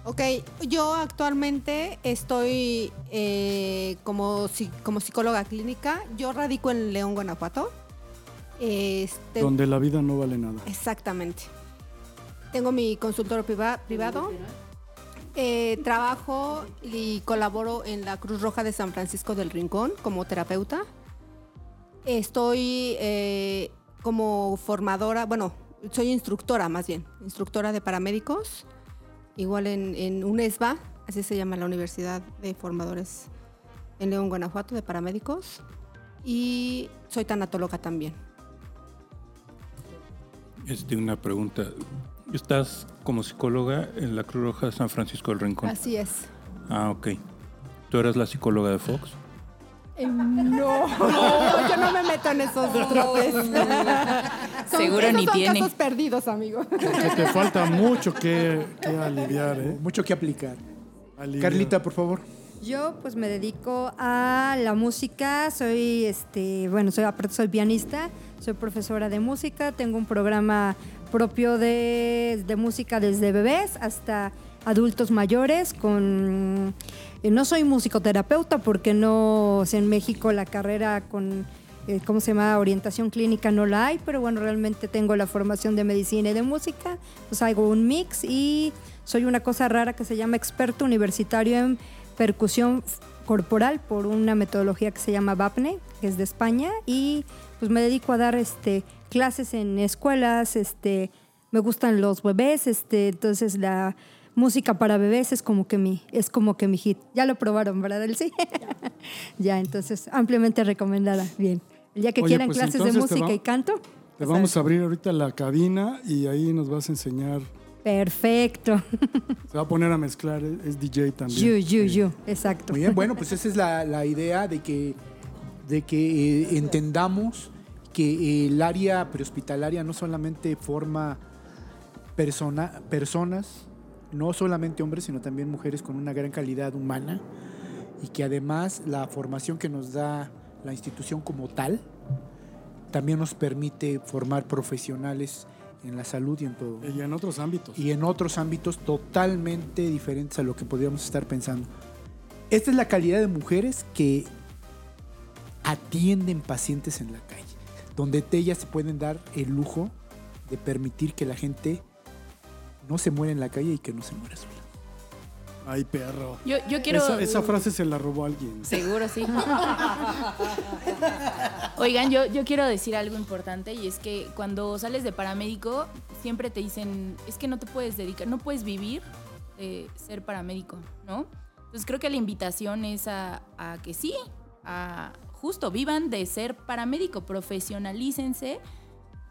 Ok, yo actualmente estoy eh, como, como psicóloga clínica. Yo radico en León, Guanajuato. Este, Donde la vida no vale nada. Exactamente. Tengo mi consultorio priva- privado. Eh, trabajo y colaboro en la Cruz Roja de San Francisco del Rincón como terapeuta. Estoy eh, como formadora, bueno, soy instructora más bien, instructora de paramédicos, igual en, en UNESBA, así se llama la Universidad de Formadores en León, Guanajuato, de paramédicos. Y soy tanatóloga también. Este, una pregunta. ¿Estás como psicóloga en la Cruz Roja de San Francisco del Rincón? Así es. Ah, ok. ¿Tú eras la psicóloga de Fox? Eh, No, no, yo no me meto en esos tropes. Son- Seguro esos ni son tiene. casos perdidos, amigo. Que te falta mucho que, que aliviar, ¿eh? Mucho que aplicar. Aliviar. Carlita, por favor. Yo pues me dedico a la música, soy este, bueno, soy aparte soy pianista, soy profesora de música, tengo un programa propio de, de música desde bebés hasta adultos mayores con eh, no soy musicoterapeuta porque no o sea, en México la carrera con eh, ¿cómo se llama? orientación clínica no la hay, pero bueno, realmente tengo la formación de medicina y de música, pues hago un mix y soy una cosa rara que se llama experto universitario en percusión corporal por una metodología que se llama VAPNE, que es de España, y pues me dedico a dar este, clases en escuelas, este, me gustan los bebés, este, entonces la música para bebés es como que mi, es como que mi hit. Ya lo probaron, ¿verdad, Elsie? ya, entonces ampliamente recomendada. Bien. El día que Oye, quieran pues clases de música va- y canto. Te ya vamos a abrir ahorita la cabina y ahí nos vas a enseñar. Perfecto. Se va a poner a mezclar, es es DJ también. You, you, you. Exacto. Muy bien, bueno, pues esa es la, la idea de que, de que eh, entendamos que el área prehospitalaria no solamente forma persona, personas, no solamente hombres, sino también mujeres con una gran calidad humana y que además la formación que nos da la institución como tal también nos permite formar profesionales en la salud y en todo. Y en otros ámbitos. Y en otros ámbitos totalmente diferentes a lo que podríamos estar pensando. Esta es la calidad de mujeres que atienden pacientes en la calle, donde ellas se pueden dar el lujo de permitir que la gente no se muera en la calle y que no se muera sola. Ay, perro. Yo, yo quiero. Esa, esa frase se la robó alguien. Seguro, sí. Oigan, yo, yo quiero decir algo importante y es que cuando sales de paramédico, siempre te dicen, es que no te puedes dedicar, no puedes vivir de ser paramédico, ¿no? Entonces creo que la invitación es a, a que sí, a justo vivan de ser paramédico, profesionalícense,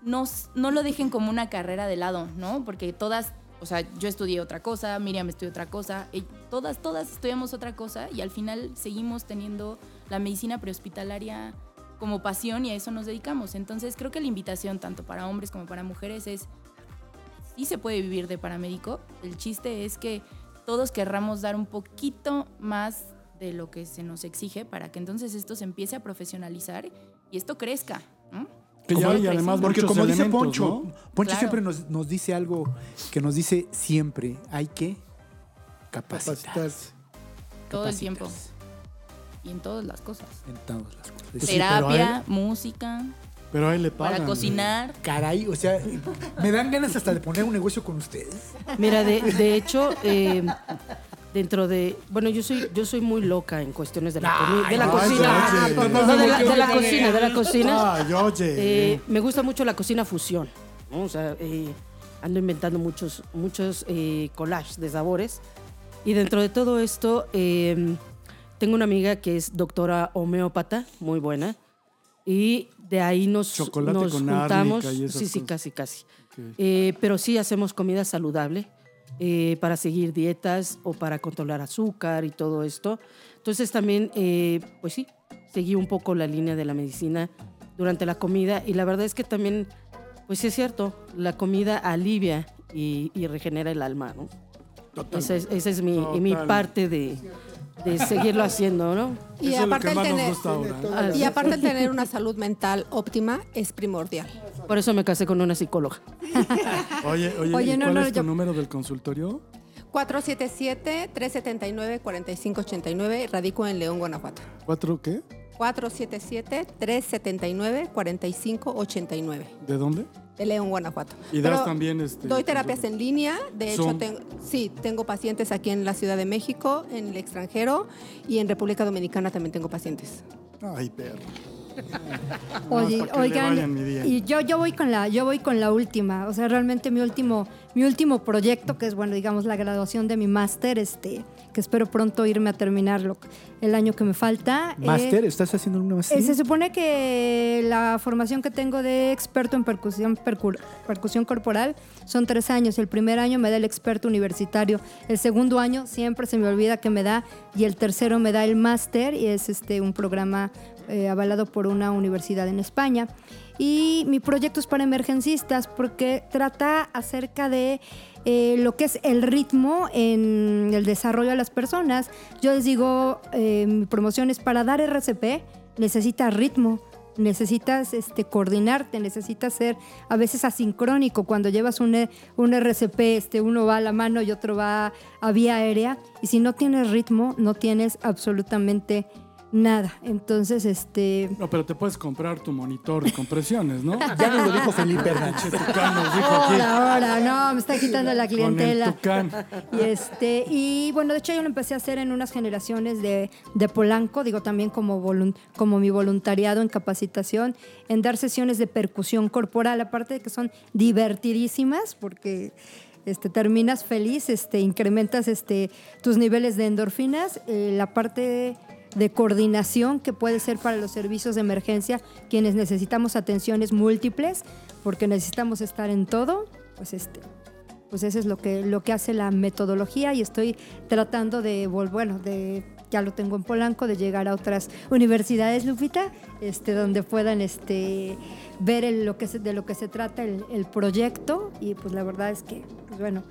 no, no lo dejen como una carrera de lado, ¿no? Porque todas, o sea, yo estudié otra cosa, Miriam estudió otra cosa, todas, todas estudiamos otra cosa y al final seguimos teniendo la medicina prehospitalaria como pasión y a eso nos dedicamos. Entonces creo que la invitación tanto para hombres como para mujeres es, sí se puede vivir de paramédico, el chiste es que todos querramos dar un poquito más de lo que se nos exige para que entonces esto se empiece a profesionalizar y esto crezca. Que ya además Porque como dice Poncho, ¿no? Poncho Claro. siempre nos, nos dice algo que nos dice siempre, hay que capacitarse. Capacitarse. Todo el tiempo. Y en todas las cosas. En todas las cosas. Pues sí, Terapia, música, Pero ahí le para pagan. cocinar. Caray, o sea, me dan ganas hasta de poner un negocio con ustedes. Mira, de, de hecho, eh, dentro de. Bueno, yo soy, yo soy muy loca en cuestiones de la, de la cocina. de la, de la cocina, de la cocina. Eh, me gusta mucho la cocina fusión. ¿no? O sea, eh, ando inventando muchos, muchos eh, collages de sabores. Y dentro de todo esto, eh, tengo una amiga que es doctora homeópata, muy buena. Y de ahí nos, Chocolate nos con juntamos. y sí, sí, cosas. casi, casi. Ok. Eh, pero sí hacemos comida saludable eh, para seguir dietas o para controlar azúcar y todo esto. Entonces también, eh, pues sí, seguí un poco la línea de la medicina durante la comida y la verdad es que también, pues sí es cierto, la comida alivia y, y regenera el alma, ¿no? Esa es, esa es mi, mi parte de, de seguirlo haciendo, ¿no? Y Eso aparte, el tener, y aparte el tener una salud mental óptima es primordial. Por eso me casé con una psicóloga. Oye, oye, Oye, ¿y no, cuál no, es tu número del consultorio? 477-379-4589, radico en León, Guanajuato. ¿Cuatro qué? 477-379-4589, ¿De dónde? de León, Guanajuato. Y das Pero también este. Doy terapias en línea, de hecho, tengo, sí, tengo pacientes aquí en la Ciudad de México, en el extranjero y en República Dominicana también tengo pacientes. Ay, perro. Oye, oigan, y yo, yo voy con la, yo voy con la última. O sea, realmente mi último, mi último proyecto, que es bueno, digamos, la graduación de mi máster, este, que espero pronto irme a terminarlo el año que me falta. eh, Máster, ¿estás haciendo una eh, maestría? se supone que la formación que tengo de experto en percusión, percu- percusión corporal son tres años. El primer año me da el experto universitario. El segundo año siempre se me olvida que me da. Y el tercero me da el máster y es este, un programa eh, avalado por una universidad en España. Y mi proyecto es para emergencistas porque trata acerca de eh, lo que es el ritmo en el desarrollo de las personas. Yo les digo, eh, mi promoción es para dar RCP, necesitas ritmo, necesitas este, coordinarte, necesitas ser a veces asincrónico. Cuando llevas un, un RCP, este, uno va a la mano y otro va a vía aérea. Y si no tienes ritmo, no tienes absolutamente nada. Entonces, este... No, pero te puedes comprar tu monitor de compresiones, ¿no? Ya nos lo dijo Felipe Hernández. Ahora, ahora, no, me está quitando la Con el clientela. Tucán. Y, este, y bueno, de hecho yo lo empecé a hacer en unas generaciones de, de Polanco, digo también como, volun- como mi voluntariado en capacitación, en dar sesiones de percusión corporal, aparte de que son divertidísimas, porque este, terminas feliz, este, incrementas este, tus niveles de endorfinas, eh, la parte de coordinación que puede ser para los servicios de emergencia, quienes necesitamos atenciones múltiples, porque necesitamos estar en todo, pues este, pues eso es lo que, lo que hace la metodología y estoy tratando de, bueno, de, ya lo tengo en Polanco, de llegar a otras universidades, Lupita, este, donde puedan este, ver lo que se- de lo que se trata el, el proyecto y pues la verdad es que, pues bueno,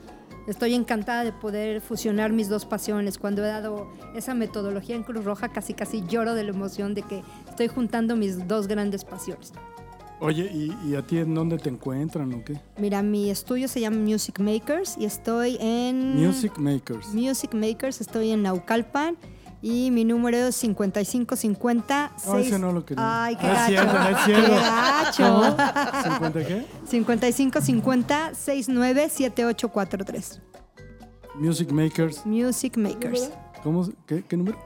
estoy encantada de poder fusionar mis dos pasiones. Cuando he dado esa metodología en Cruz Roja, casi casi lloro de la emoción de que estoy juntando mis dos grandes pasiones. Oye, ¿y, y a ti en dónde te encuentran o qué? Mira, mi estudio se llama Music Makers y estoy en... Music Makers. Music Makers, estoy en Naucalpan y mi número es 5550. No, ese no lo quería. Ay, qué No es cierto, no es cierto. Qué gacho. ¿Cómo? ¿50 qué? 5550 697843. Music Makers. Music Makers. ¿Cómo? ¿Qué, qué número?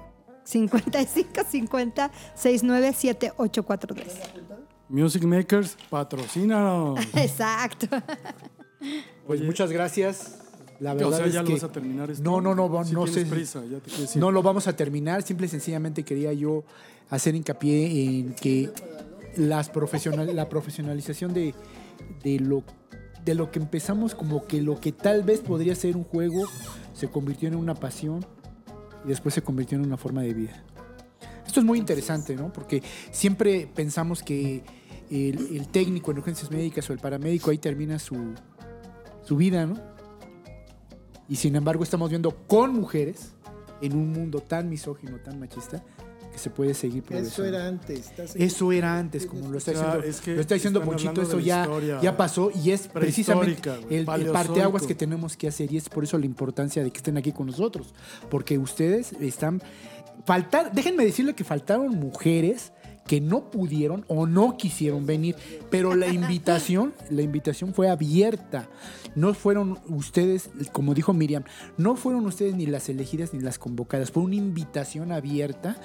5550 697843. Music Makers, patrocínanos. Exacto. Pues muchas gracias. La O verdad sea, es ya lo que vas a terminar esto. No, no, no, no, Si no tienes sé. prisa, ya te quiero decir. No lo vamos a terminar, simple y sencillamente quería yo hacer hincapié en que las profesional, la profesionalización de, de lo, de lo que empezamos como que lo que tal vez podría ser un juego se convirtió en una pasión y después se convirtió en una forma de vida. Esto es muy interesante, ¿no? Porque siempre pensamos que el, el técnico en urgencias médicas o el paramédico ahí termina su, su vida, ¿no? Y sin embargo estamos viendo con mujeres en un mundo tan misógino, tan machista, que se puede seguir progresando. Eso era antes. Eso era antes, como lo está O sea, diciendo, es que lo está diciendo Ponchito, eso ya, historia ya pasó y es precisamente el, el parteaguas que tenemos que hacer y es por eso la importancia de que estén aquí con nosotros, porque ustedes están faltar, déjenme decirle que faltaron mujeres que no pudieron o no quisieron venir, pero la invitación, la invitación fue abierta. No fueron ustedes, como dijo Miriam, no fueron ustedes ni las elegidas ni las convocadas, fue una invitación abierta.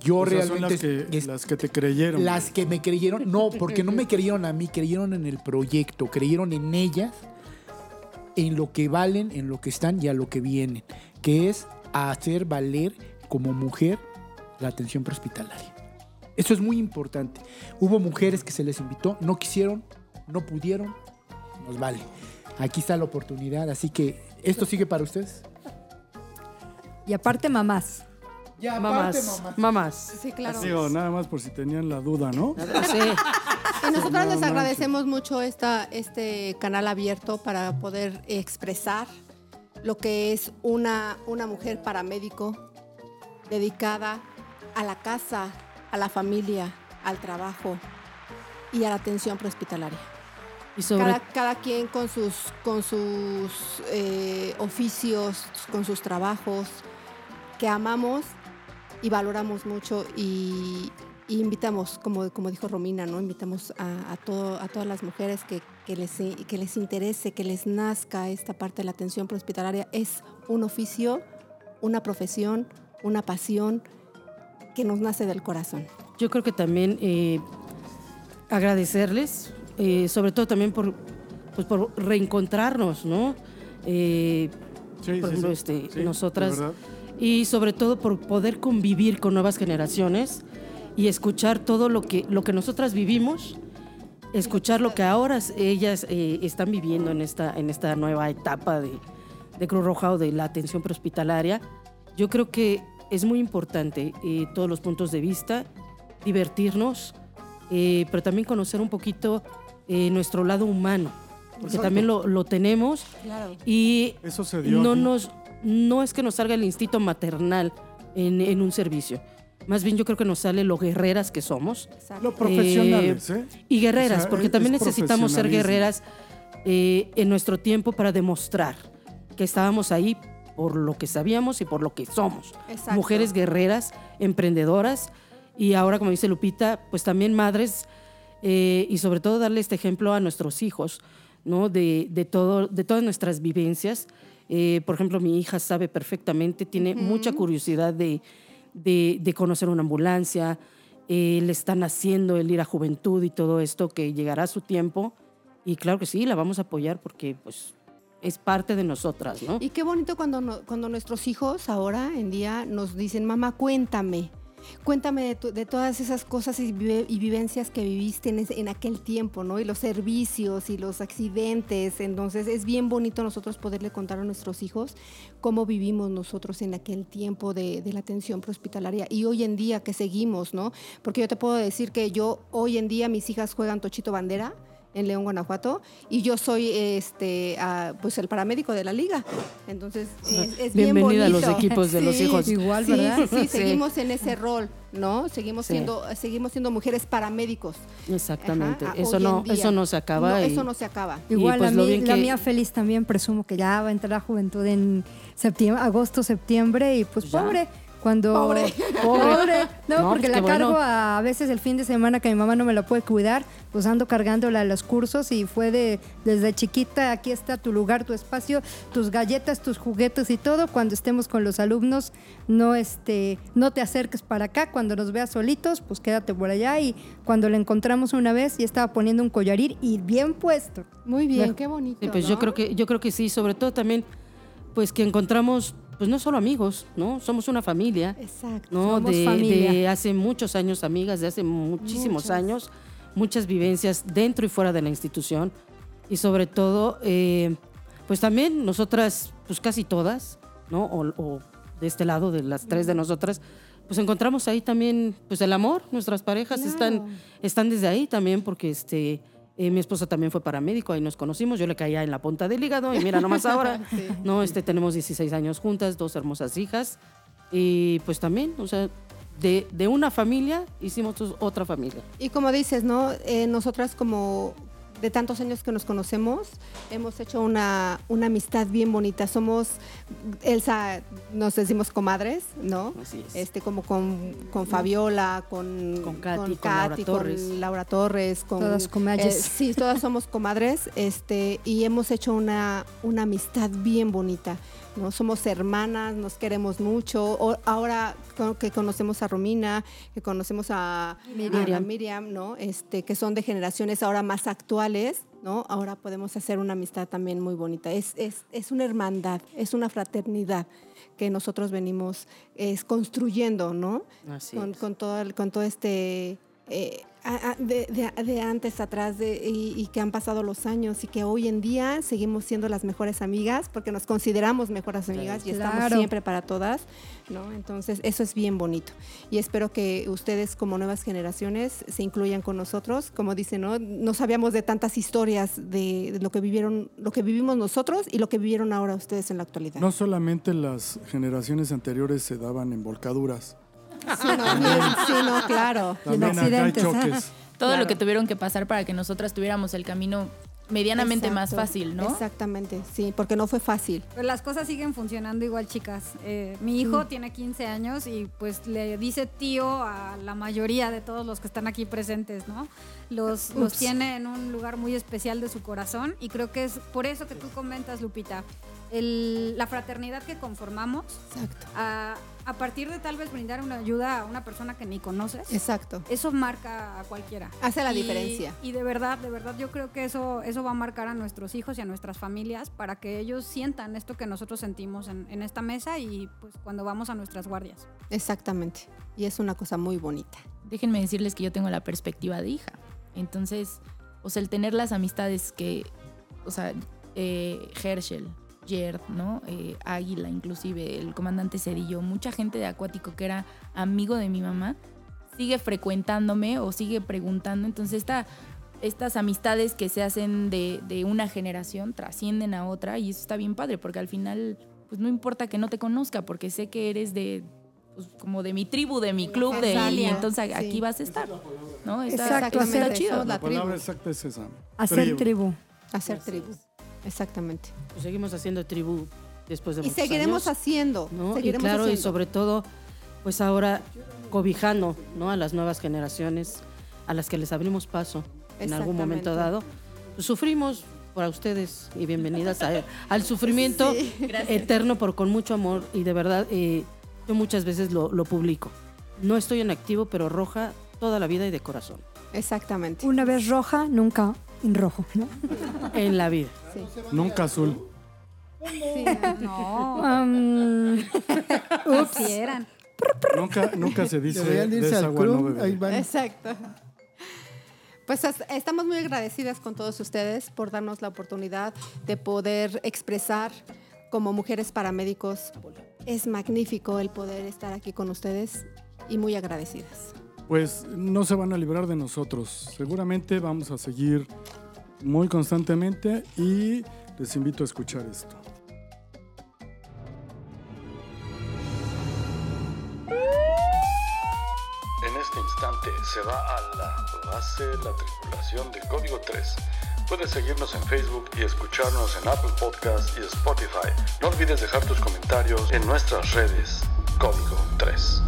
Yo O sea, son realmente las que, es- las que te creyeron. las que me creyeron, no, porque no me creyeron a mí, creyeron en el proyecto, creyeron en ellas, en lo que valen, en lo que están y a lo que vienen, que es a hacer valer como mujer la atención prehospitalaria. Eso es muy importante. Hubo mujeres que se les invitó, no quisieron, no pudieron, nos vale. Aquí está la oportunidad, así que esto sigue para ustedes. Y aparte, mamás. Ya, Mamás, mamás. Sí, claro. Digo, nada más por si tenían la duda, ¿no? Sí. Y nosotros No les agradecemos mucho esta, este canal abierto para poder expresar lo que es una, una mujer paramédico dedicada a la casa, a la familia, al trabajo y a la atención prehospitalaria. Y sobre Cada, cada quien con sus, con sus eh, oficios, con sus trabajos, que amamos y valoramos mucho y, y invitamos, como, como dijo Romina, ¿no? invitamos a, a todo, a todas las mujeres que, que les, que les interese, que les nazca esta parte de la atención prehospitalaria. Es un oficio, una profesión, una pasión que nos nace del corazón. Yo creo que también eh, agradecerles, eh, sobre todo también por, pues por reencontrarnos, ¿no? Eh, Sí, por sí, ejemplo, sí. este, nosotras. Y sobre todo por poder convivir con nuevas generaciones y escuchar todo lo que, lo que nosotras vivimos, escuchar lo que ahora ellas eh, están viviendo en esta, en esta nueva etapa de, de Cruz Roja o de la atención prehospitalaria. Yo creo que es muy importante eh, todos los puntos de vista, divertirnos, eh, pero también conocer un poquito eh, nuestro lado humano, porque Exacto. también lo, lo tenemos Claro. y Eso se dio. no aquí. nos no es que nos salga el instinto maternal en, en un servicio. Más bien yo creo que nos sale lo guerreras que somos. Lo profesionales, ¿eh? Y guerreras, O sea, porque es- también es necesitamos ser guerreras eh, en nuestro tiempo para demostrar que estábamos ahí por lo que sabíamos y por lo que somos. Exacto. Mujeres guerreras, emprendedoras y ahora, como dice Lupita, pues también madres eh, y sobre todo darle este ejemplo a nuestros hijos, ¿no? De, de, todo, de todas nuestras vivencias. Eh, por ejemplo, mi hija sabe perfectamente, tiene mucha curiosidad de, de, de conocer una ambulancia, eh, le están haciendo el ir a juventud y todo esto, que llegará a su tiempo. Y claro que sí, la vamos a apoyar porque pues, es parte de nosotras, ¿no? Y qué bonito cuando, no- cuando nuestros hijos ahora en día nos dicen, mamá, cuéntame. Cuéntame de, tu- de todas esas cosas y, vive- y vivencias que viviste en aquel tiempo, ¿no? Y los servicios y los accidentes. Entonces es bien bonito nosotros poderle contar a nuestros hijos cómo vivimos nosotros en aquel tiempo de, de la atención prehospitalaria y hoy en día que seguimos, ¿no? Porque yo te puedo decir que yo hoy en día mis hijas juegan tochito bandera en León, Guanajuato, y yo soy este ah, pues el paramédico de la liga. Entonces, es, es bien Bienvenida a los equipos de los hijos. Igual, Sí, ¿verdad? sí, sí, Sí. seguimos en ese rol, ¿no? Seguimos Sí. siendo seguimos siendo mujeres paramédicos. Exactamente. Ajá, eso no, eso no se acaba. No, y- eso no se acaba. Y Igual pues la, mí- bien la que- mía feliz también presumo que ya va a entrar a juventud en septiembre, agosto, septiembre y pues Ya. pobre. Cuando Pobre. pobre. No, No, porque pues la cargo bueno. a, a veces el fin de semana que mi mamá no me la puede cuidar, pues ando cargándola a los cursos y fue de desde chiquita, aquí está tu lugar, tu espacio, tus galletas, tus juguetes y todo. Cuando estemos con los alumnos, no este, no te acerques para acá, cuando nos veas solitos, pues quédate por allá y cuando la encontramos una vez y estaba poniendo un collarín y bien puesto. Muy bien, Bueno, qué bonito. Sí, pues yo creo que yo creo que sí, sobre todo también pues que encontramos pues no solo amigos, ¿no? Somos una familia, Exacto. ¿no? Somos De, familia. de hace muchos años amigas, de hace muchísimos Muchos. años, muchas vivencias dentro y fuera de la institución y sobre todo eh, pues también nosotras pues casi todas, ¿no? O, o de este lado de las tres de nosotras pues encontramos ahí también pues el amor, nuestras parejas están están desde ahí también porque este eh, mi esposa también fue paramédico, ahí nos conocimos, yo le caía en la punta del hígado y mira nomás ahora, no, este tenemos 16 años juntas, dos hermosas hijas y pues también, o sea, de, de una familia hicimos otra familia. Y como dices, ¿no? Eh, nosotras como de tantos años que nos conocemos, hemos hecho una, una amistad bien bonita. Somos, Elsa, nos decimos comadres, ¿no? Así es. Este, como con, con Fabiola, con, Con Katy, con Katy, Laura Torres. con Laura Torres, con Todas comadres. eh, sí, todas somos comadres, este, y hemos hecho una, una amistad bien bonita. ¿No? Somos hermanas, nos queremos mucho. O- ahora que conocemos a Romina, que conocemos a Miriam, a Miriam ¿no? este, que son de generaciones ahora más actuales, ¿no? ahora podemos hacer una amistad también muy bonita. Es, es, es una hermandad, es una fraternidad que nosotros venimos es, construyendo, ¿no? Así con, todo, el- con todo este... eh, de, de- de antes atrás de, y, y que han pasado los años y que hoy en día seguimos siendo las mejores amigas porque nos consideramos mejores amigas y estamos Claro. siempre para todas, ¿no? Entonces eso es bien bonito y espero que ustedes como nuevas generaciones se incluyan con nosotros, como dicen, ¿no? No sabíamos de tantas historias de, de lo que vivieron, lo que vivimos nosotros y lo que vivieron ahora ustedes en la actualidad. No solamente las generaciones anteriores se daban en volcaduras, Sí, no, bien, sí, no, claro. también acá hay accidentes, choques. Todo Claro. lo que tuvieron que pasar para que nosotras tuviéramos el camino medianamente más fácil, ¿no? Exactamente, sí, porque no fue fácil. Pues las cosas siguen funcionando igual, chicas. Eh, mi hijo tiene 15 años y pues le dice tío a la mayoría de todos los que están aquí presentes, ¿no? Los, los tiene en un lugar muy especial de su corazón y creo que es por eso que tú comentas, Lupita, el- la fraternidad que conformamos Exacto. a, a partir de tal vez brindar una ayuda a una persona que ni conoces. Exacto. Eso marca a cualquiera. Hace la Y- diferencia. Y de verdad, de verdad, yo creo que eso, eso va a marcar a nuestros hijos y a nuestras familias para que ellos sientan esto que nosotros sentimos en, en esta mesa y pues cuando vamos a nuestras guardias. Exactamente. Y es una cosa muy bonita. Déjenme decirles que yo tengo la perspectiva de hija. Entonces, o sea, el tener las amistades que, o sea, eh, Herschel, Gerd, ¿no? Eh, Águila, inclusive, el comandante Cedillo, mucha gente de Acuático que era amigo de mi mamá, sigue frecuentándome o sigue preguntando. Entonces, esta, estas amistades que se hacen de, de una generación trascienden a otra y eso está bien padre, porque al final, pues no importa que no te conozca, porque sé que eres de pues, como de mi tribu, de mi club, de, y entonces sí. aquí vas a estar. ¿no? Está, Exacto, está chido. la La palabra tribu. exacta es esa. Hacer tribu. Hacer tribu. Exactamente. Pues seguimos haciendo tribu después de Y muchos seguiremos años, haciendo. ¿no? Y Seguiremos claro, y sobre todo, pues ahora cobijando, ¿no? A las nuevas generaciones a las que les abrimos paso en algún momento dado. Pues sufrimos para ustedes y bienvenidas a- al sufrimiento eterno, por con mucho amor y de verdad eh, yo muchas veces lo, lo publico. No estoy en activo, pero roja toda la vida y de corazón. Exactamente. Una vez roja, nunca rojo, ¿no? En la vida. Nunca azul. Sí. No, Um, quisieran. Nunca, nunca se dice no beber. Exacto. Pues es- estamos muy agradecidas con todos ustedes por darnos la oportunidad de poder expresar como mujeres paramédicos. Es magnífico el poder estar aquí con ustedes y muy agradecidas. Pues no se van a librar de nosotros. Seguramente vamos a seguir muy constantemente y les invito a escuchar esto. En este instante se va a la base la tripulación de Código 3. Puedes seguirnos en Facebook y escucharnos en Apple Podcasts y Spotify. No olvides dejar tus comentarios en nuestras redes. Código 3.